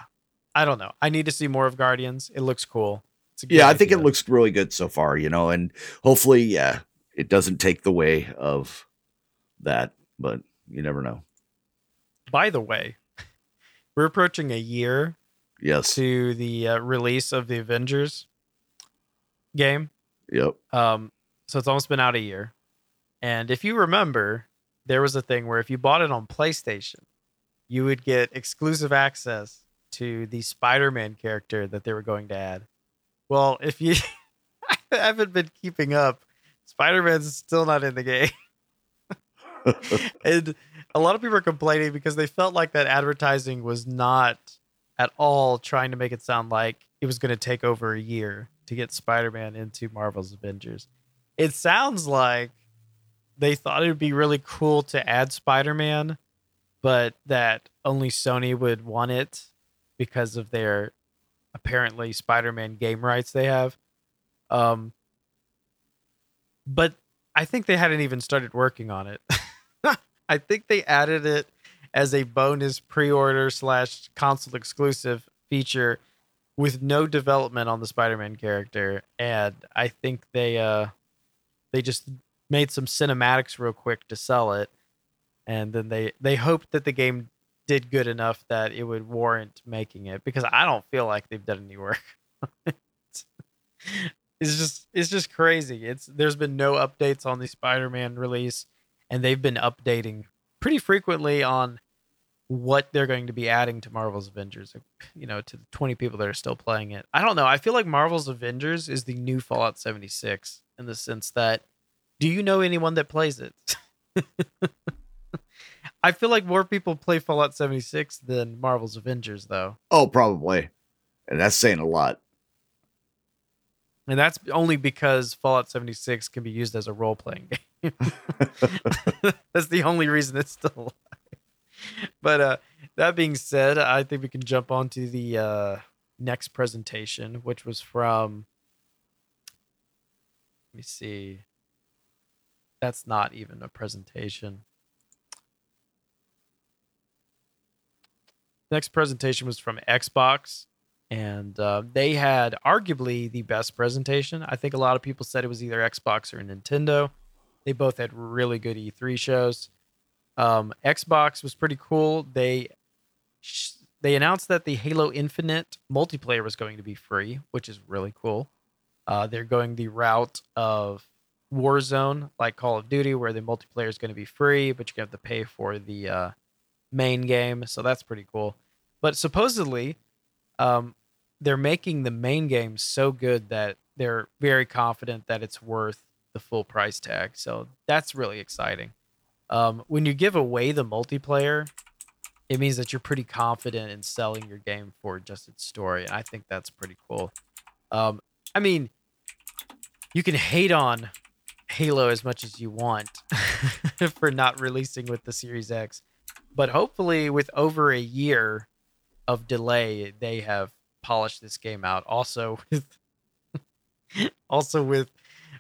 I don't know. I need to see more of Guardians. It looks cool. Yeah, I think it looks really good so far, you know, and hopefully, yeah, it doesn't take the way of that, but you never know. By the way, we're approaching a year yes to the uh, release of the Avengers game. Yep. Um so it's almost been out a year. And if you remember, there was a thing where if you bought it on PlayStation, you would get exclusive access to the Spider-Man character that they were going to add. Well, if you haven't been keeping up, Spider-Man's still not in the game. and a lot of people are complaining because they felt like that advertising was not at all trying to make it sound like it was going to take over a year to get Spider-Man into Marvel's Avengers. It sounds like they thought it would be really cool to add Spider-Man, but that only Sony would want it because of their apparently Spider-Man game rights they have. Um but I think they hadn't even started working on it. I think they added it as a bonus pre-order slash console exclusive feature with no development on the Spider-Man character, and I think they uh they just made some cinematics real quick to sell it, and then they they hoped that the game did good enough that it would warrant making it because I don't feel like they've done any work. it's just it's just crazy. It's there's been no updates on the Spider-Man release and they've been updating pretty frequently on what they're going to be adding to Marvel's Avengers, you know, to the 20 people that are still playing it. I don't know. I feel like Marvel's Avengers is the new Fallout 76 in the sense that do you know anyone that plays it? I feel like more people play Fallout 76 than Marvel's Avengers, though. Oh, probably. And that's saying a lot. And that's only because Fallout 76 can be used as a role playing game. that's the only reason it's still alive. But uh, that being said, I think we can jump on to the uh, next presentation, which was from. Let me see. That's not even a presentation. Next presentation was from Xbox, and uh, they had arguably the best presentation. I think a lot of people said it was either Xbox or Nintendo. They both had really good E3 shows. Um, Xbox was pretty cool. They they announced that the Halo Infinite multiplayer was going to be free, which is really cool. Uh, they're going the route of Warzone, like Call of Duty, where the multiplayer is going to be free, but you have to pay for the uh, main game. So that's pretty cool. But supposedly, um, they're making the main game so good that they're very confident that it's worth the full price tag. So that's really exciting. Um, when you give away the multiplayer, it means that you're pretty confident in selling your game for just its story. And I think that's pretty cool. Um, I mean, you can hate on Halo as much as you want for not releasing with the Series X, but hopefully, with over a year of delay, they have polished this game out. Also with also with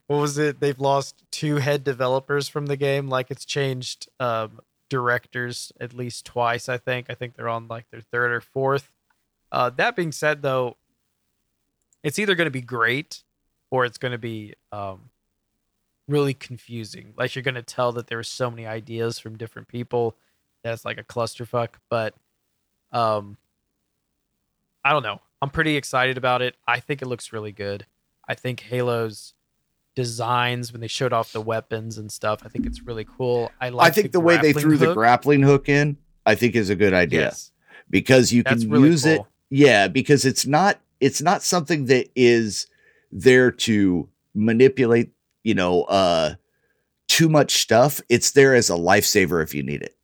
what was it? They've lost two head developers from the game. Like it's changed um, directors at least twice. I think. I think they're on like their third or fourth. Uh, that being said, though, it's either going to be great or it's going to be um, really confusing. Like you're going to tell that there are so many ideas from different people that it's like a clusterfuck. But um, I don't know. I'm pretty excited about it. I think it looks really good. I think Halo's designs when they showed off the weapons and stuff. I think it's really cool. I like. I think the, way they threw hook. the grappling hook in, I think is a good idea Yes, because you can really use it. Yeah, because it's not it's not something that is there to manipulate, you know, uh too much stuff. It's there as a lifesaver if you need it.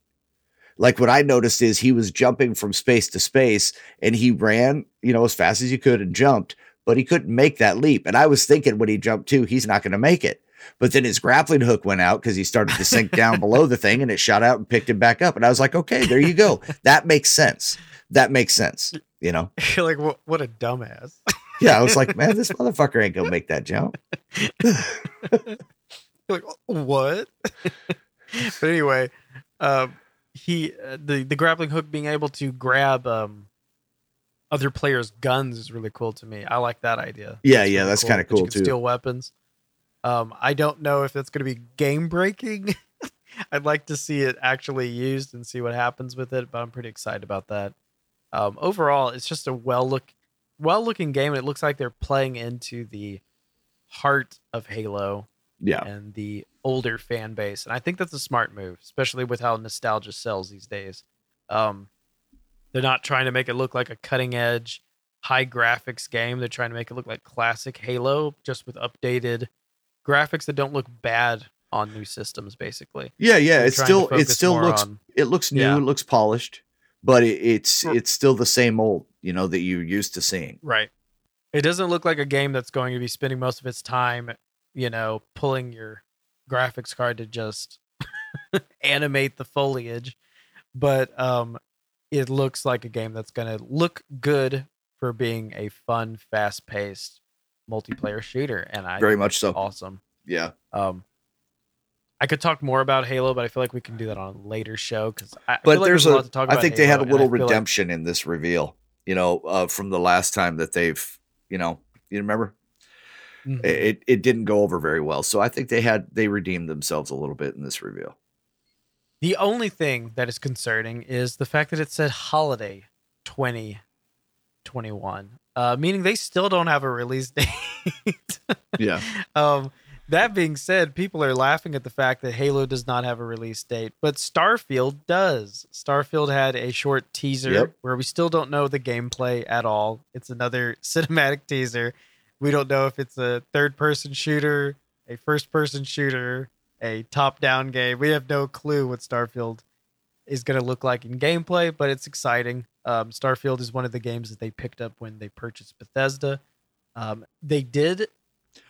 Like what I noticed is he was jumping from space to space and he ran, you know, as fast as he could and jumped, but he couldn't make that leap. And I was thinking when he jumped too, he's not going to make it. But then his grappling hook went out because he started to sink down below the thing and it shot out and picked him back up. And I was like, okay, there you go. That makes sense. That makes sense. You know? You're like, what? What a dumbass. Yeah, I was like, man, this motherfucker ain't gonna make that jump. Like what? but anyway, um, he uh, the the grappling hook being able to grab um other players' guns is really cool to me. I like that idea. Yeah, yeah, that's kinda that you cool, too. Steal weapons. Um, I don't know if that's going to be game breaking. I'd like to see it actually used and see what happens with it, but I'm pretty excited about that. Um, overall, it's just a well look, well looking game. and It looks like they're playing into the heart of Halo Yeah, and the older fan base. And I think that's a smart move, especially with how nostalgia sells these days. Um, they're not trying to make it look like a cutting edge, high graphics game. They're trying to make it look like classic Halo, just with updated graphics that don't look bad on new systems, basically. yeah, yeah. They're It still it still looks on- it looks new, Yeah. it looks polished, but it, it's it's still the same old, you know, that you're used to seeing. Right. It doesn't look like a game that's going to be spending most of its time, you know, pulling your graphics card to just animate the foliage, but um it looks like a game that's going to look good for being a fun, fast-paced multiplayer shooter and I Very much so. awesome. Yeah. Um I could talk more about Halo, but I feel like we can do that on a later show because But feel like there's there's, a a- lot to talk I think they had a Halo, little feel like- redemption in this reveal, you know, uh, from the last time that they've, you know, you remember? Mhm. It it didn't go over very well. So I think they had they redeemed themselves a little bit in this reveal. The only thing that is concerning is the fact that it said holiday 2021, uh, meaning they still don't have a release date. Yeah. um, that being said, people are laughing at the fact that Halo does not have a release date, but Starfield does. Starfield had a short teaser Yep. where we still don't know the gameplay at all. It's another cinematic teaser. We don't know if it's a third person shooter, a first person shooter, a top down game. We have no clue what Starfield is going to look like in gameplay, but it's exciting. Um, Starfield is one of the games that they picked up when they purchased Bethesda. Um, they did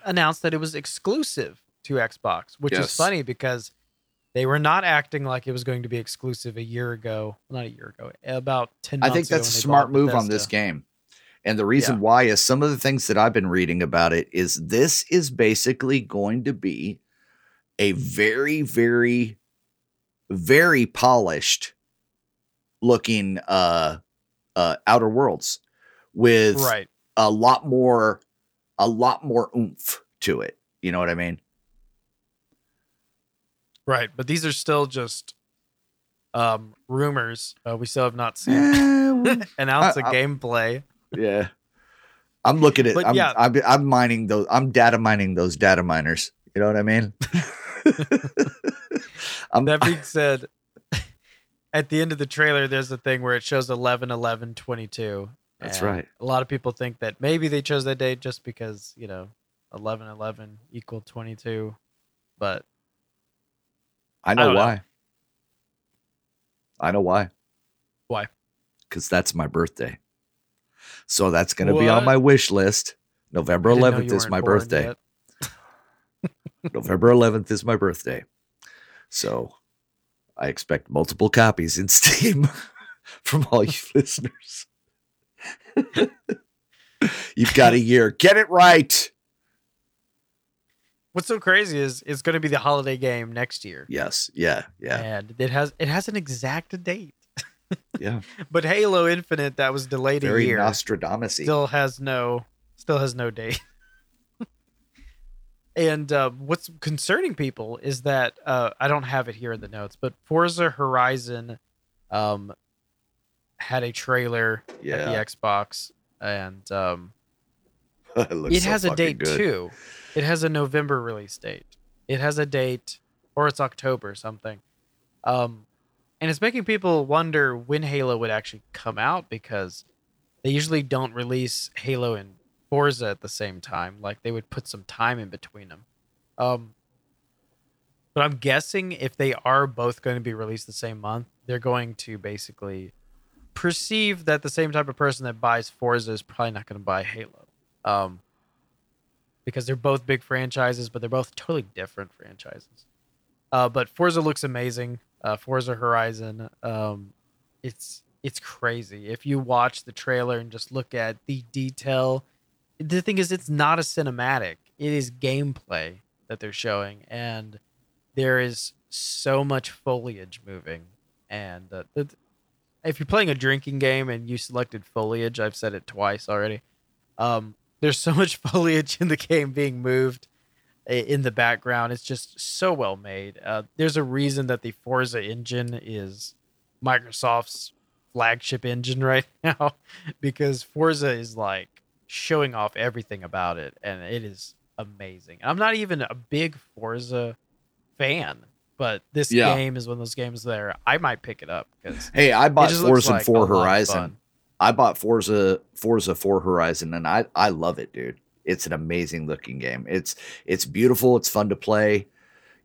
announce that it was exclusive to Xbox, which Yes. is funny because they were not acting like it was going to be exclusive a year ago. Well, not a year ago, about 10 I think that's a smart move on this game. And the reason Yeah. why is some of the things that I've been reading about it is this is basically going to be a very, very, very polished looking uh uh outer worlds with Right. a lot more a lot more oomph to it. You know what I mean? Right. But these are still just um, rumors. Uh, we still have not seen Eh, well, announce a I- I- gameplay. yeah. I'm looking at But I'm, yeah. I'm I'm mining those I'm data mining those data miners. You know what I mean? I'm That being said, at the end of the trailer, there's a thing where it shows 11 11 22. That's and right. A lot of people think that maybe they chose that date just because, you know, 11 11 equal 22. But I know know. why. I know why. Why? Because that's my birthday. So that's going to be on my wish list. November I didn't know 11th is my birthday. November 11th is my birthday. So I expect multiple copies in Steam from all you listeners. You've got a year. Get it right. What's so crazy is it's going to be the holiday game next year. Yes. Yeah. Yeah. And it has it has an exact date. Yeah. But Halo Infinite that was delayed a Very year Nostradamus still has no Still has no date. and uh, what's concerning people is that uh, I don't have it here in the notes, but Forza Horizon um, had a trailer Yeah. at the Xbox, and um, it looks it so has a date good. too. It has a November release date. It has a date, or it's October or something. Um, and it's making people wonder when Halo would actually come out because they usually don't release Halo and Forza at the same time. Like they would put some time in between them. Um, but I'm guessing if they are both going to be released the same month, they're going to basically perceive that the same type of person that buys Forza is probably not going to buy Halo. Um, because they're both big franchises, but they're both totally different franchises. Uh, but Forza looks amazing. Uh, Forza Horizon, um, it's it's crazy. If you watch the trailer and just look at the detail, the thing is, it's not a cinematic. It is gameplay that they're showing, and there is so much foliage moving. And uh, the, if you're playing a drinking game and you selected foliage, I've said it twice already. Um, there's so much foliage in the game being moved in the background. It's just so well made. Uh, there's a reason that the Forza engine is Microsoft's flagship engine right now because Forza is like showing off everything about it and it is amazing. I'm not even a big Forza fan, but this Yeah. game is one of those games there I might pick it up because Hey, I bought Forza like 4 Horizon. I bought Forza Forza 4 Horizon and I I love it, dude. It's an amazing looking game. It's it's beautiful, it's fun to play.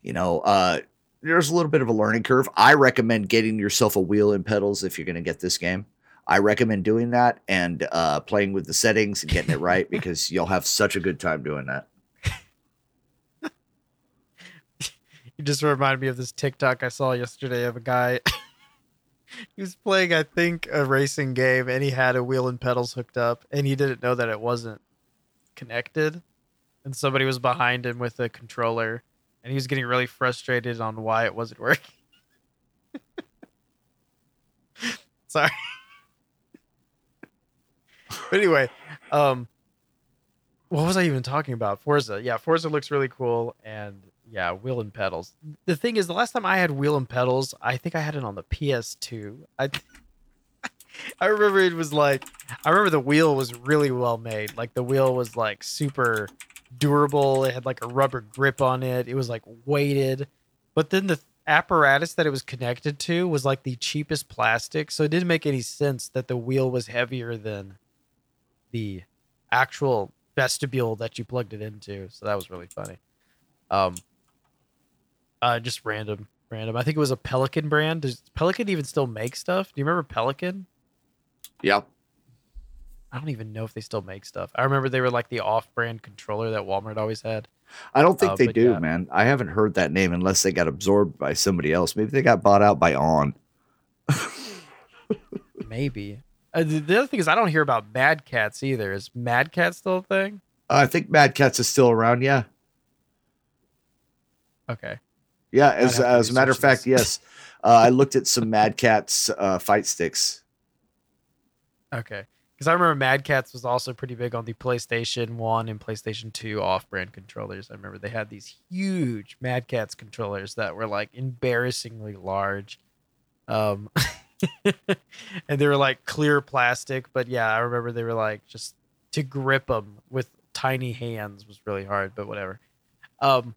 You know, uh there's a little bit of a learning curve. I recommend getting yourself a wheel and pedals if you're going to get this game. I recommend doing that and uh playing with the settings and getting it right because you'll have such a good time doing that. You just reminded me of this TikTok I saw yesterday of a guy. he was playing, I think, a racing game, and he had a wheel and pedals hooked up, and he didn't know that it wasn't connected. And somebody was behind him with a controller, and he was getting really frustrated on why it wasn't working. Sorry. but anyway, um, what was I even talking about? Forza. Yeah, Forza looks really cool, and yeah, wheel and pedals. The thing is, the last time I had wheel and pedals, I think I had it on the PS2. I I remember it was like I remember the wheel was really well made. Like the wheel was like super durable. It had like a rubber grip on it. It was like weighted. But then the apparatus that it was connected to was like the cheapest plastic, so it didn't make any sense that the wheel was heavier than the actual vestibule that you plugged it into. So that was really funny. Um uh just random random. I think it was a Pelican brand. Does Pelican even still make stuff? Do you remember Pelican? Yeah. I don't even know if they still make stuff. I remember they were like the off-brand controller that Walmart always had. I don't think Uh, they do, yeah. man. I haven't heard that name unless they got absorbed by somebody else. Maybe they got bought out by On. Maybe. Uh, the, the other thing is I don't hear about Mad Catz either. Is Mad Cat still a thing? I think Mad Catz is still around. Yeah, Okay. Yeah. As as a matter of fact, yes. Uh, I looked at some Mad Catz uh, fight sticks. Okay. Because I remember Mad Catz was also pretty big on the PlayStation 1 and PlayStation 2 off brand controllers. I remember they had these huge Mad Catz controllers that were like embarrassingly large. Um, and they were like clear plastic. But yeah, I remember they were like just to grip them with tiny hands was really hard, but whatever. Um,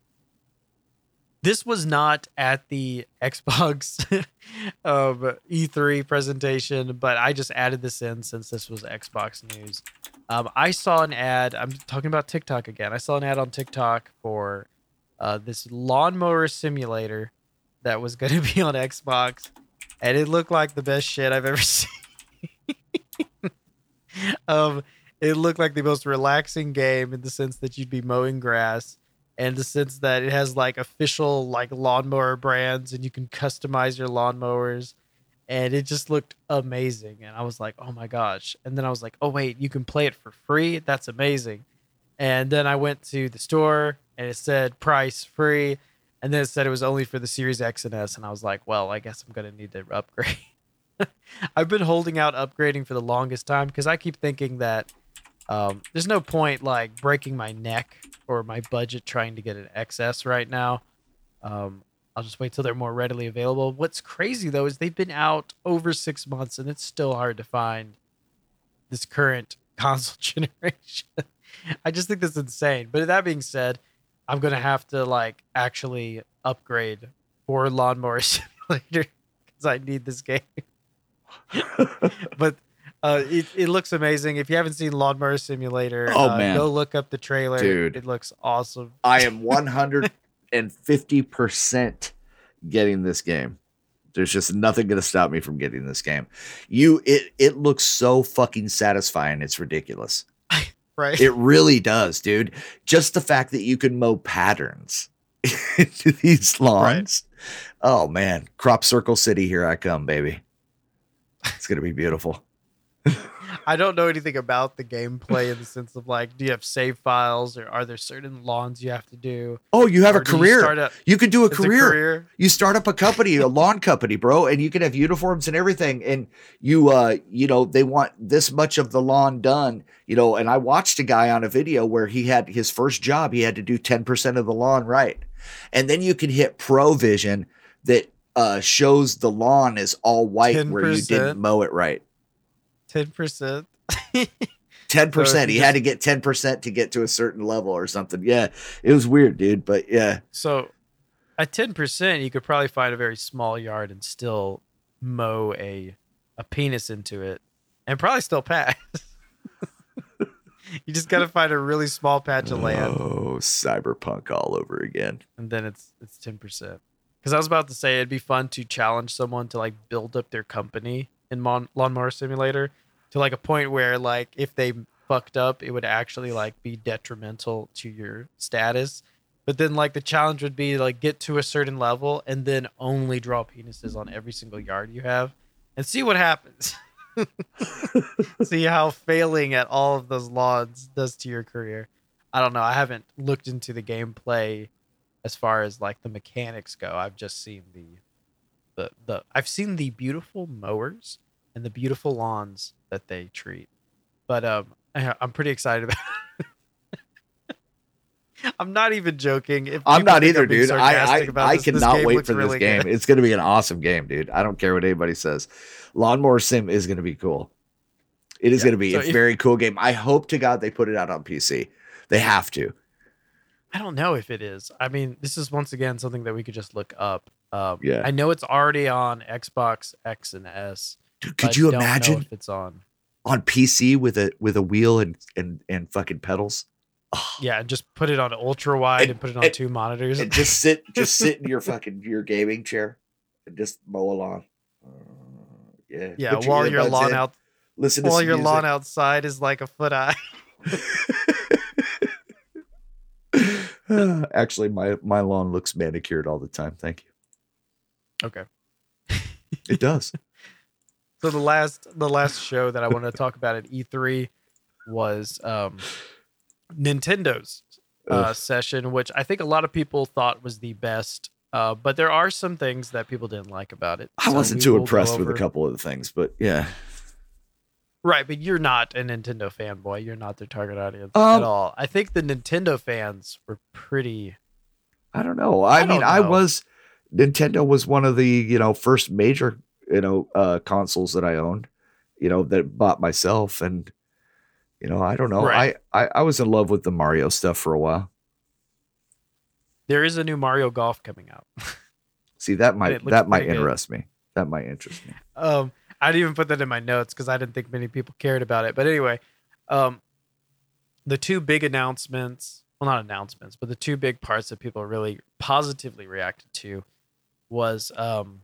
this was not at the Xbox um, E3 presentation, but I just added this in since this was Xbox news. Um, I saw an ad. I'm talking about TikTok again. I saw an ad on TikTok for uh, this lawnmower simulator that was going to be on Xbox, and it looked like the best shit I've ever seen. um, it looked like the most relaxing game in the sense that you'd be mowing grass and the sense that it has like official like lawnmower brands and you can customize your lawnmowers and it just looked amazing and i was like oh my gosh. And then i was like oh wait you can play it for free? That's amazing. And then i went to the store and it said price free and then it said it was only for the series x and s and i was like well i guess i'm going to need to upgrade. I've been holding out upgrading for the longest time because i keep thinking that Um, there's no point like breaking my neck or my budget trying to get an XS right now. Um, I'll just wait till they're more readily available. What's crazy though is they've been out over six months and it's still hard to find this current console generation. I just think that's insane. But that being said, I'm gonna have to like actually upgrade for Lawnmower Simulator because I need this game. but uh, it, it looks amazing. If you haven't seen Lawnmower Simulator, Oh, uh, man. go look up the trailer. Dude. it looks awesome. I am 150% getting this game. There's just nothing going to stop me from getting this game. You it it looks so fucking satisfying. It's ridiculous. Right? It really does, dude. Just the fact that you can mow patterns into these lawns. Oh man, crop circle city here I come, baby. It's going to be beautiful. I don't know anything about the gameplay in the sense of like, do you have save files or are there certain lawns you have to do? Oh, you have Or a do you career. start You, a- could do a it's career. You start up a company, a lawn company, bro, and you can have uniforms and everything. And you, uh, you know, they want this much of the lawn done, you know. And I watched a guy on a video where he had his first job, he had to do 10% of the lawn right. And then you can hit Pro Vision that uh, shows the lawn is all white where you didn't mow it right. Ten percent. 10%. He you had to get 10% to get to a certain level or something. Yeah. It was weird, dude. But yeah. So at ten percent, you could probably find a very small yard and still mow a a penis into it, and probably still pass. you just got to find a really small patch of land, Oh, cyberpunk all over again. and then it's it's ten percent. Because I was about to say it'd be fun to challenge someone to like build up their company in Mon- Lawnmower Simulator to like a point where like if they fucked up, it would actually like be detrimental to your status. But then like the challenge would be like get to a certain level and then only draw penises on every single yard you have and see what happens. see how failing at all of those lawns does to your career. I don't know. I haven't looked into the gameplay as far as like the mechanics go. I've just seen the the the I've seen the beautiful mowers and the beautiful lawns that they treat. But um I- I'm pretty excited about it. I'm not even joking. If I'm not either, being dude. I I, I this, this cannot wait for this really game. good. It's going to be an awesome game, dude. I don't care what anybody says. Lawnmower Sim is going to be cool. It is Yeah, going to be so a if- very cool game. I hope to God they put it out on PC. They have to. I don't know if it is. I mean, this is once again something that we could just look up. Um, Yeah. I know it's already on Xbox X and S. Dude, could you imagine if it's on? on PC with a with a wheel and and and fucking pedals? Oh, Yeah, and just put it on ultra wide And- and, put it on and- two monitors. and just sit just sit in your fucking your gaming chair and just mow along. Uh, yeah. yeah, Put your while your earbuds lawn in, out listen while your lawn outside is like a foot high. Actually, my my lawn looks manicured all the time. Thank you. Okay. It does. So the last the last show that I wanted to talk about at E3 was um Nintendo's uh, session, which I think a lot of people thought was the best. Uh, but there are some things that people didn't like about it. I So wasn't too impressed with a couple of the things, but yeah. Right, but you're not a Nintendo fanboy. You're not their target audience Um, at all. I think the Nintendo fans were pretty. I don't know. I, I mean, don't I was Nintendo was one of the you know first major you know uh consoles that I owned, you know that bought myself, and you know I don't know. Right. I, I I was in love with the Mario stuff for a while. There is a new Mario Golf coming out. See that might that might pretty good. interest me. That might interest me. Um, I didn't even put that in my notes because I didn't think many people cared about it. But anyway, um, the two big announcements, well, not announcements, but the two big parts that people really positively reacted to was um,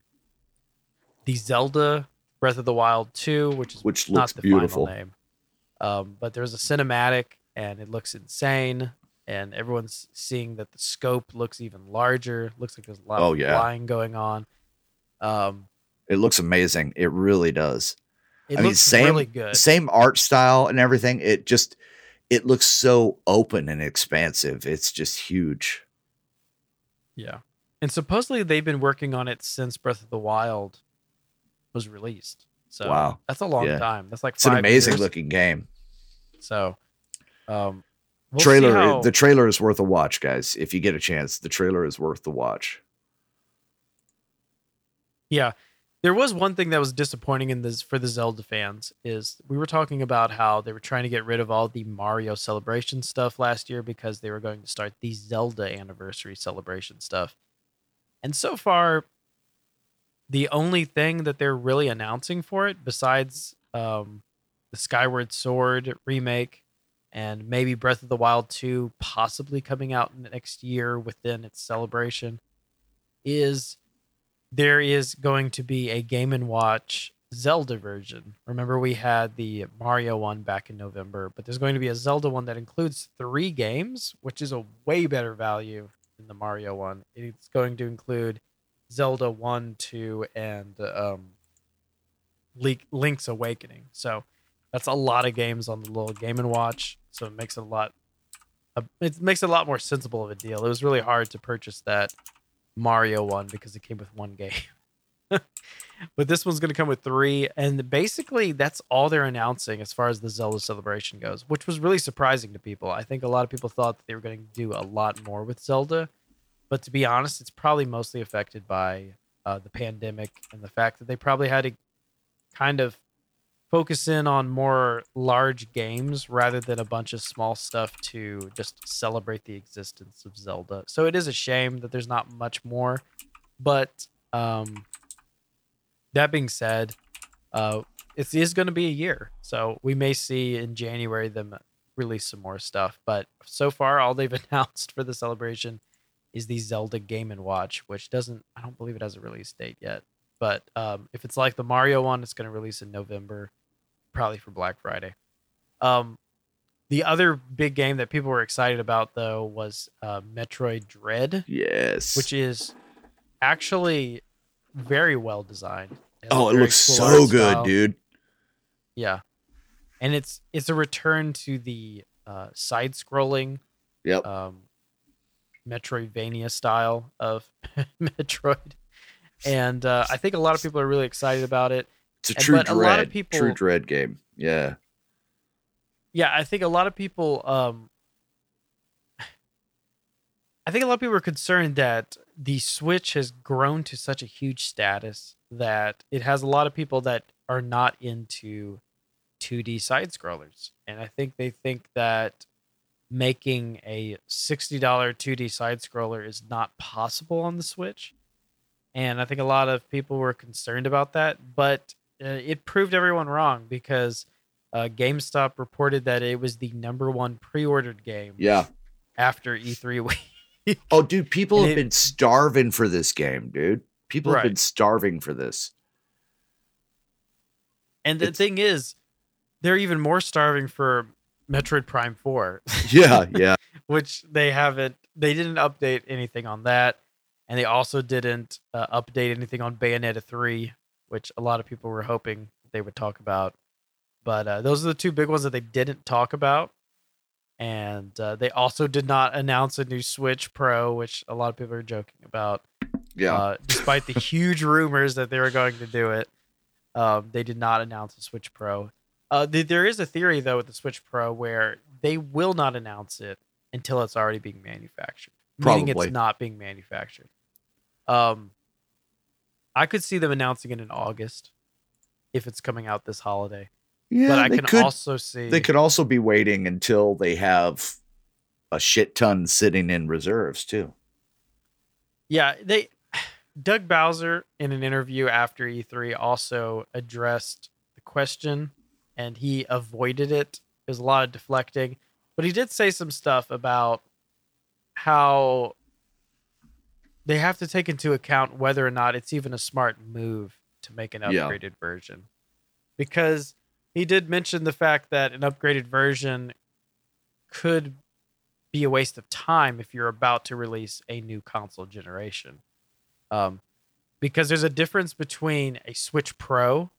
the Zelda Breath of the Wild 2, which is Which not looks the beautiful. final name. Um, but there's a cinematic and it looks insane. And everyone's seeing that the scope looks even larger. Looks like there's a lot Oh, of yeah. flying going on. Um, It looks amazing. It really does. it I mean, same really good. same art style and everything. It just it looks so open and expansive. It's just huge. Yeah. And supposedly they've been working on it since Breath of the Wild was released. So Wow. that's a long Yeah. time. That's like It's an amazing years. looking game. So Um, we'll trailer how- the trailer is worth a watch, guys. If you get a chance, the trailer is worth the watch. Yeah. There was one thing that was disappointing in this for the Zelda fans is we were talking about how they were trying to get rid of all the Mario celebration stuff last year because they were going to start the Zelda anniversary celebration stuff. And so far the only thing that they're really announcing for it besides um, the Skyward Sword remake and maybe Breath of the Wild 2 possibly coming out in the next year within its celebration is there is going to be a Game and Watch Zelda version. Remember, we had the Mario one back in November, but there's going to be a Zelda one that includes three games, which is a way better value than the Mario one. It's going to include Zelda 1, 2, and um, Link, Link's Awakening. So that's a lot of games on the little Game and Watch. So it makes it a lot. uh, It makes it a lot more sensible of a deal. It was really hard to purchase that Mario one because it came with one game. but this one's going to come with three. And basically, that's all they're announcing as far as the Zelda celebration goes, which was really surprising to people. I think a lot of people thought that they were going to do a lot more with Zelda. But to be honest, it's probably mostly affected by uh, the pandemic and the fact that they probably had to kind of focus in on more large games rather than a bunch of small stuff to just celebrate the existence of Zelda. So it is a shame that there's not much more. But um, that being said, uh, it is going to be a year. So we may see in January them release some more stuff. But so far, all they've announced for the celebration is the Zelda Game and Watch, which doesn't, I don't believe it has a release date yet. But um, if it's like the Mario one, it's going to release in November, probably for Black Friday. Um, the other big game that people were excited about, though, was uh, Metroid Dread, Yes. which is actually very well designed. a oh, it looks cool so good, style. dude. Yeah, and it's it's a return to the uh, side-scrolling Yep. um, Metroidvania style of Metroid, and uh, I think a lot of people are really excited about it. it's a and- true but a lot of dread. people- True dread game. Yeah. Yeah, I think a lot of people. Um, I think a lot of people are concerned that the Switch has grown to such a huge status that it has a lot of people that are not into 2D side scrollers, and I think they think that making a $60 2D side scroller is not possible on the Switch. And I think a lot of people were concerned about that, but uh, it proved everyone wrong because uh, GameStop reported that it was the number one pre-ordered game Yeah. after E E3 week. Oh, dude, people And have it- been starving for this game, dude. People have been starving for this. And the It's- thing is, they're even more starving for Metroid Prime 4, Yeah, yeah. which they haven't, they didn't update anything on that. And they also didn't uh, update anything on Bayonetta 3, which a lot of people were hoping they would talk about. But uh, those are the two big ones that they didn't talk about. And uh, they also did not announce a new Switch Pro, which a lot of people are joking about. Yeah. Uh, despite the huge rumors that they were going to do it, um, they did not announce a Switch Pro. Uh, th- there is a theory though with the Switch Pro where they will not announce it until it's already being manufactured, meaning Probably. it's not being manufactured. Um, I could see them announcing it in August if it's coming out this holiday, yeah, but I they can could also see they could also be waiting until they have a shit ton sitting in reserves too. Yeah, they Doug Bowser in an interview after E3 also addressed the question and he avoided it. There's a lot of deflecting, but he did say some stuff about how they have to take into account whether or not it's even a smart move to make an Yeah. upgraded version. Because he did mention the fact that an upgraded version could be a waste of time if you're about to release a new console generation. Um, because there's a difference between a Switch Pro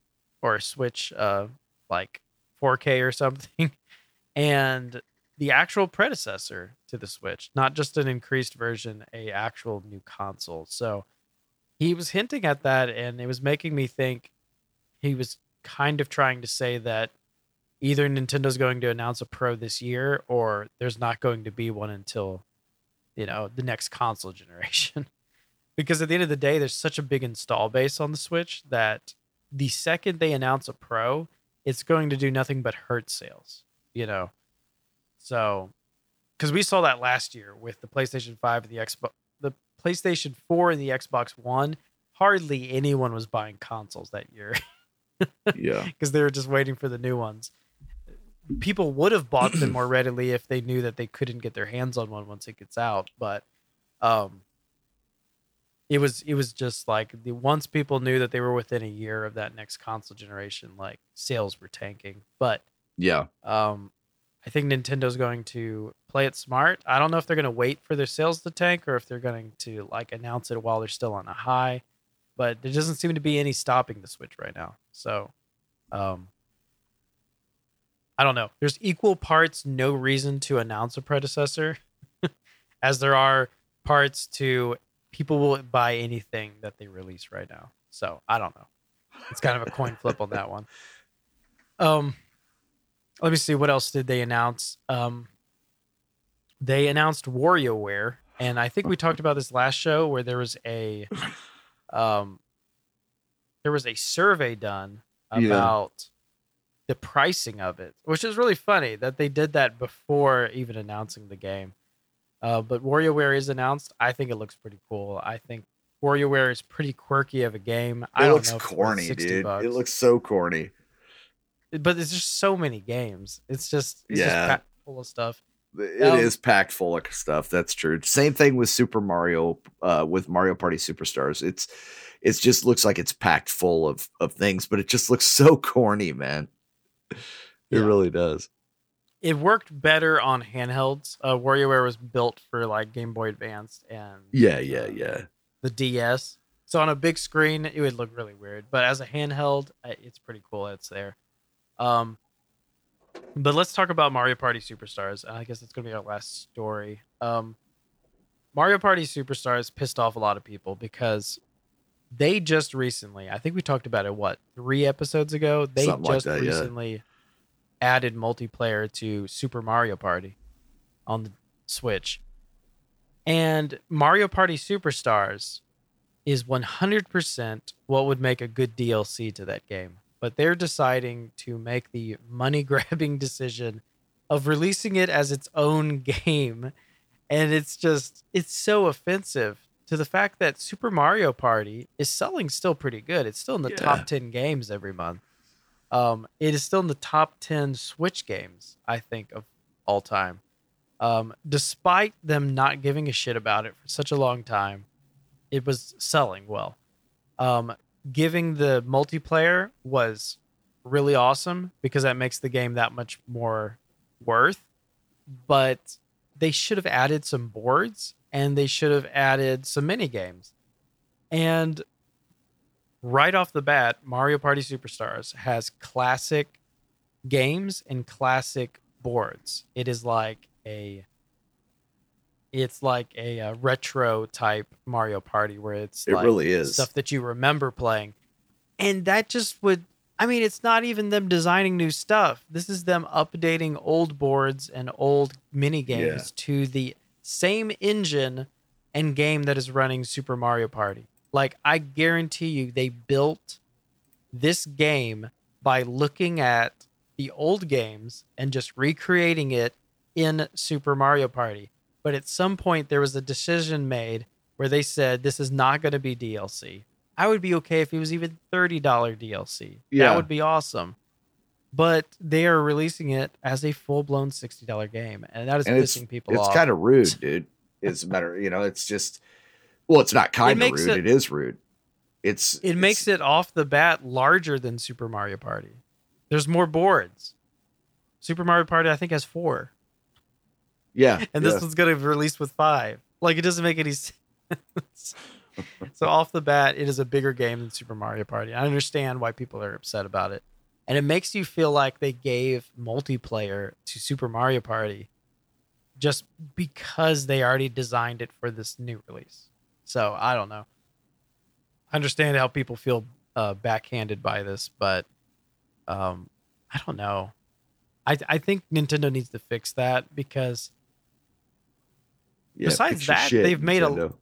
or a Switch uh, like 4K or something and the actual predecessor to the Switch, not just an increased version, a actual new console. So he was hinting at that and it was making me think he was kind of trying to say that either Nintendo's going to announce a Pro this year or there's not going to be one until you know the next console generation. because at the end of the day, there's such a big install base on the Switch that the second they announce a Pro, it's going to do nothing but hurt sales. You know, so because we saw that last year with the PlayStation Five and the Xbox, the PlayStation Four and the Xbox One. Hardly anyone was buying consoles that year. yeah, because they were just waiting for the new ones people would have bought them more readily if they knew that they couldn't get their hands on one once it gets out. But um, it was it was just like the once people knew that they were within a year of that next console generation, like sales were tanking. But yeah, um, I think Nintendo's going to play it smart. I don't know if they're going to wait for their sales to tank or if they're going to like announce it while they're still on a high. But there doesn't seem to be any stopping the Switch right now. So, um, I don't know. There's equal parts no reason to announce a predecessor as there are parts to people will buy anything that they release right now. So I don't know. It's kind of a coin flip on that one. Um let me see what else did they announce. Um they announced WarioWare, and I think we talked about this last show where there was a um there was a survey done about the pricing of it, which is really funny that they did that before even announcing the game. Uh, but WarioWare is announced. I think it looks pretty cool. I think WarioWare is pretty quirky of a game. It I looks corny, dude. Bucks. It looks so corny. But there's just so many games. It's just it's yeah. just full of stuff. It um, is packed full of stuff. That's true. Same thing with Super Mario, uh, with Mario Party Superstars. It's it just looks like it's packed full of of things, but it just looks so corny, man. it yeah. really does. It worked better on handhelds. Uh, WarioWare was built for like Game Boy Advance and yeah, yeah, yeah, the DS. So on a big screen, it would look really weird. But as a handheld, it's pretty cool. It's there. Um, but let's talk about Mario Party Superstars. I guess it's gonna be our last story. Um, Mario Party Superstars pissed off a lot of people because they just recently, I think we talked about it, what, three episodes ago? They Something just like that, recently yeah. Added multiplayer to Super Mario Party on the Switch. And Mario Party Superstars is 100% what would make a good DLC to that game. But they're deciding to make the money grabbing decision of releasing it as its own game. And it's just, it's so offensive to the fact that Super Mario Party is selling still pretty good. It's still in the yeah. top 10 games every month. Um, it is still in the top 10 Switch games, I think, of all time. Um, despite them not giving a shit about it for such a long time, it was selling well. Um, giving the multiplayer was really awesome because that makes the game that much more worth. But they should have added some boards and they should have added some mini games. And right off the bat, Mario Party Superstars has classic games and classic boards. It is like a it's like a, a retro type Mario Party where it's it like really is stuff that you remember playing. And that just would I mean, it's not even them designing new stuff. This is them updating old boards and old mini games yeah. to the same engine and game that is running Super Mario Party. Like I guarantee you they built this game by looking at the old games and just recreating it in Super Mario Party. But at some point there was a decision made where they said this is not going to be DLC. I would be okay if it was even $30 DLC. Yeah. That would be awesome. But they are releasing it as a full blown $60 game. And that is and pissing people it's off. It's kind of rude, dude. It's better, you know, it's just well, it's not kind of rude. It, it is rude. It's it it's, makes it off the bat larger than Super Mario Party. There's more boards. Super Mario Party, I think, has four. Yeah, and this one's gonna be released with five. Like it doesn't make any sense. so off the bat, it is a bigger game than Super Mario Party. I understand why people are upset about it, and it makes you feel like they gave multiplayer to Super Mario Party just because they already designed it for this new release. So I don't know. I understand how people feel uh, backhanded by this, but um, I don't know. I I think Nintendo needs to fix that because Yeah, Besides that, shit, they've made a- Nintendo.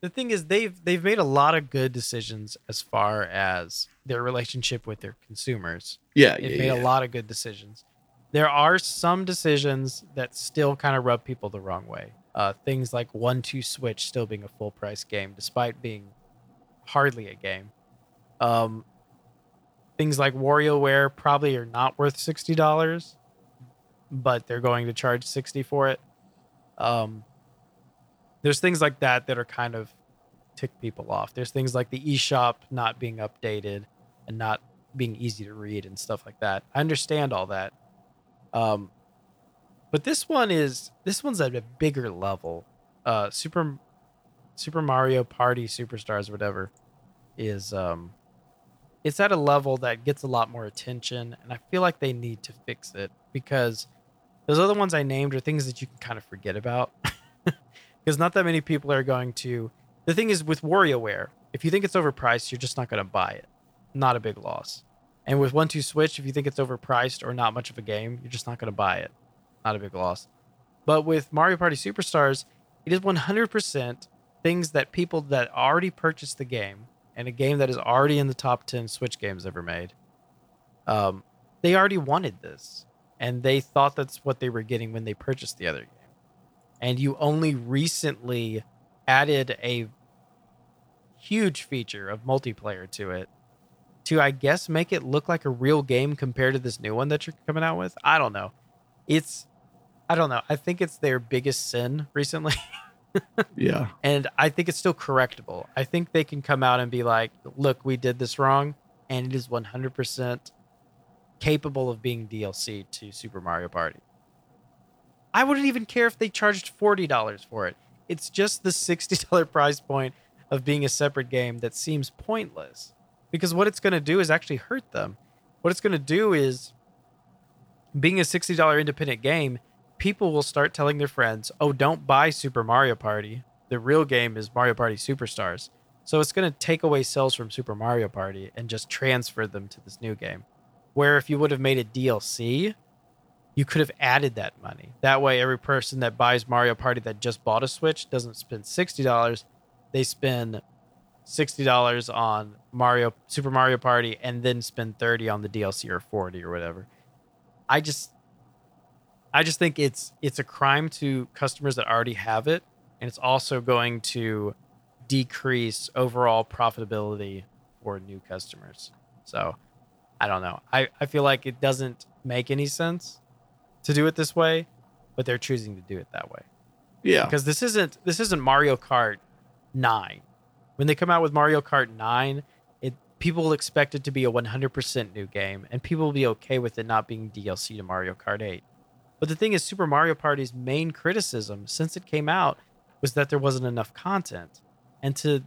the thing is they've they've made a lot of good decisions as far as their relationship with their consumers. yeah, They've yeah, made yeah. a lot of good decisions. There are some decisions that still kind of rub people the wrong way. Uh, things like One Two Switch still being a full price game, despite being hardly a game. Um, things like WarioWare probably are not worth sixty dollars, but they're going to charge sixty for it. Um, there's things like that that are kind of tick people off. There's things like the eShop not being updated and not being easy to read and stuff like that. I understand all that. Um, but this one is this one's at a bigger level. Uh, Super Super Mario Party Superstars, whatever, is um, it's at a level that gets a lot more attention, and I feel like they need to fix it because those other ones I named are things that you can kind of forget about because not that many people are going to. The thing is with WarioWare, if you think it's overpriced, you're just not going to buy it. Not a big loss. And with One Two Switch, if you think it's overpriced or not much of a game, you're just not going to buy it. Not a big loss. But with Mario Party Superstars, it is 100% things that people that already purchased the game and a game that is already in the top 10 Switch games ever made. Um, they already wanted this, and they thought that's what they were getting when they purchased the other game. And you only recently added a huge feature of multiplayer to it to I guess make it look like a real game compared to this new one that you're coming out with. I don't know. It's I don't know. I think it's their biggest sin recently. yeah. and I think it's still correctable. I think they can come out and be like, "Look, we did this wrong," and it is 100% capable of being DLC to Super Mario Party. I wouldn't even care if they charged $40 for it. It's just the $60 price point of being a separate game that seems pointless. Because what it's going to do is actually hurt them. What it's going to do is being a $60 independent game, people will start telling their friends, "Oh, don't buy Super Mario Party. The real game is Mario Party Superstars." So it's going to take away sales from Super Mario Party and just transfer them to this new game. Where if you would have made a DLC, you could have added that money. That way every person that buys Mario Party that just bought a Switch doesn't spend $60. They spend $60 on Mario Super Mario Party and then spend 30 on the DLC or 40 or whatever. I just I just think it's it's a crime to customers that already have it, and it's also going to decrease overall profitability for new customers. So I don't know. I, I feel like it doesn't make any sense to do it this way, but they're choosing to do it that way. Yeah. Because this isn't this isn't Mario Kart 9. When they come out with Mario Kart 9, it people will expect it to be a 100% new game and people will be okay with it not being DLC to Mario Kart 8. But the thing is, Super Mario Party's main criticism since it came out was that there wasn't enough content, and to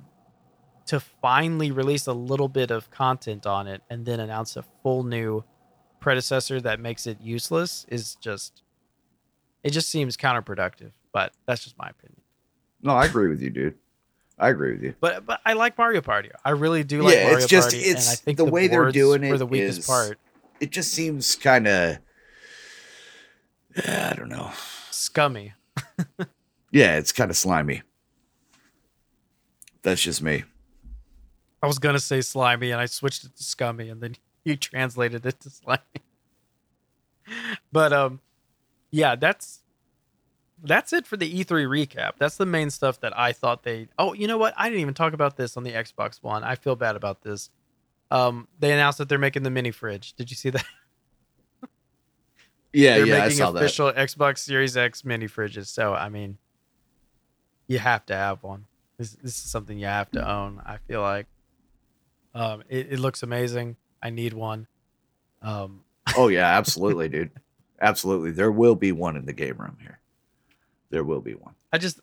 to finally release a little bit of content on it and then announce a full new predecessor that makes it useless is just it just seems counterproductive. But that's just my opinion. No, I agree with you, dude. I agree with you. But but I like Mario Party. I really do like Yeah, Mario it's just- Party, it's and I think the way they're doing it the weakest is- part. It just seems kind of I don't know. Scummy. Yeah, it's kind of slimy. That's just me. I was gonna say slimy, and I switched it to scummy, and then you translated it to slimy. but um, yeah, that's that's it for the E3 recap. That's the main stuff that I thought they. Oh, you know what? I didn't even talk about this on the Xbox One. I feel bad about this. Um, they announced that they're making the mini fridge. Did you see that? Yeah, they're yeah, I making saw that. official Xbox Series X mini fridges. So I mean, you have to have one. This, this is something you have to own. I feel like. Um, it, it looks amazing. I need one. Um, Oh yeah, absolutely, dude. Absolutely. There will be one in the game room here. There will be one. I just,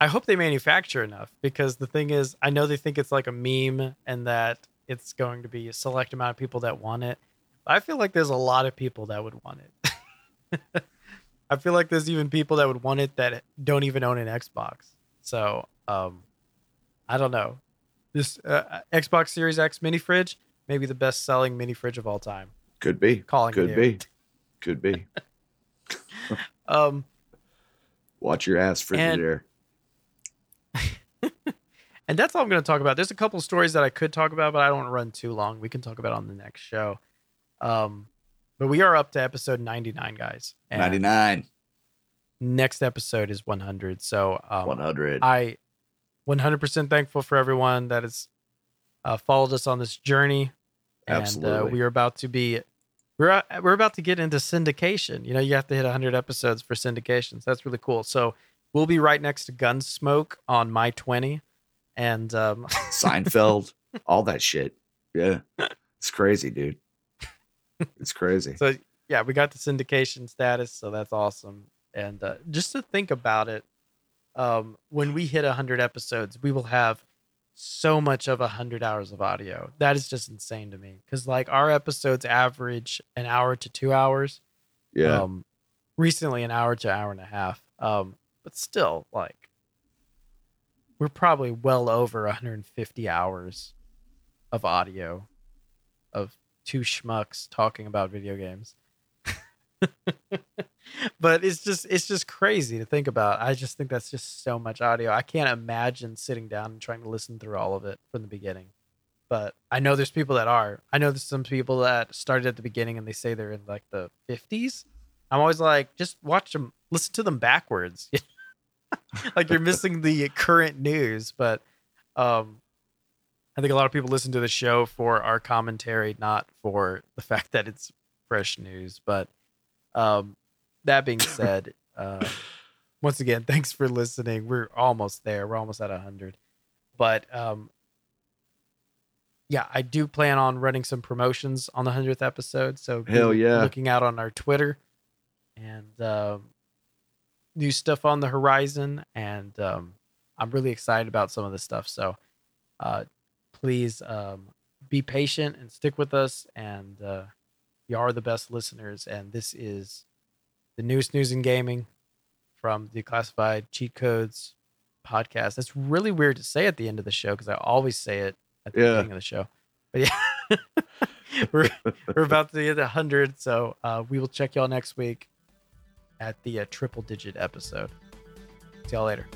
I hope they manufacture enough because the thing is, I know they think it's like a meme and that it's going to be a select amount of people that want it. I feel like there's a lot of people that would want it. I feel like there's even people that would want it that don't even own an Xbox. So, um, I don't know. This uh, Xbox Series X mini fridge, maybe the best selling mini fridge of all time. Could be. Calling Could be. Could be. um, Watch your ass, Frigidaire. and that's all I'm going to talk about. There's a couple stories that I could talk about, but I don't want to run too long. We can talk about on the next show. Um, but we are up to episode 99, guys. And 99. Next episode is 100. So um, 100. I 100% thankful for everyone that has uh, followed us on this journey. And uh, Absolutely. we are about to be we're uh, we're about to get into syndication. You know, you have to hit 100 episodes for syndications. That's really cool. So we'll be right next to Gunsmoke on my 20, and um, Seinfeld, all that shit. Yeah. It's crazy, dude. It's crazy. so yeah, we got the syndication status, so that's awesome. And uh, just to think about it, um, when we hit 100 episodes, we will have so much of 100 hours of audio. That is just insane to me because like our episodes average an hour to two hours. Yeah. Um, recently, an hour to hour and a half. Um, but still, like, we're probably well over 150 hours of audio of two schmucks talking about video games. but it's just it's just crazy to think about. I just think that's just so much audio. I can't imagine sitting down and trying to listen through all of it from the beginning. But I know there's people that are. I know there's some people that started at the beginning and they say they're in like the 50s. I'm always like, just watch them, listen to them backwards. like you're missing the current news. But um, I think a lot of people listen to the show for our commentary, not for the fact that it's fresh news. But um, that being said, uh, once again, thanks for listening. We're almost there. We're almost at 100. But um, yeah, I do plan on running some promotions on the 100th episode. So Hell yeah. looking out on our Twitter and um, new stuff on the horizon. And um, I'm really excited about some of this stuff. So uh, please um, be patient and stick with us. And uh, you are the best listeners. And this is the newest news in gaming from the Classified Cheat Codes podcast. That's really weird to say at the end of the show because I always say it at the Yeah. beginning of the show. But yeah, we're, we're about to hit 100. So uh, we will check y'all next week at the uh, triple digit episode. See y'all later.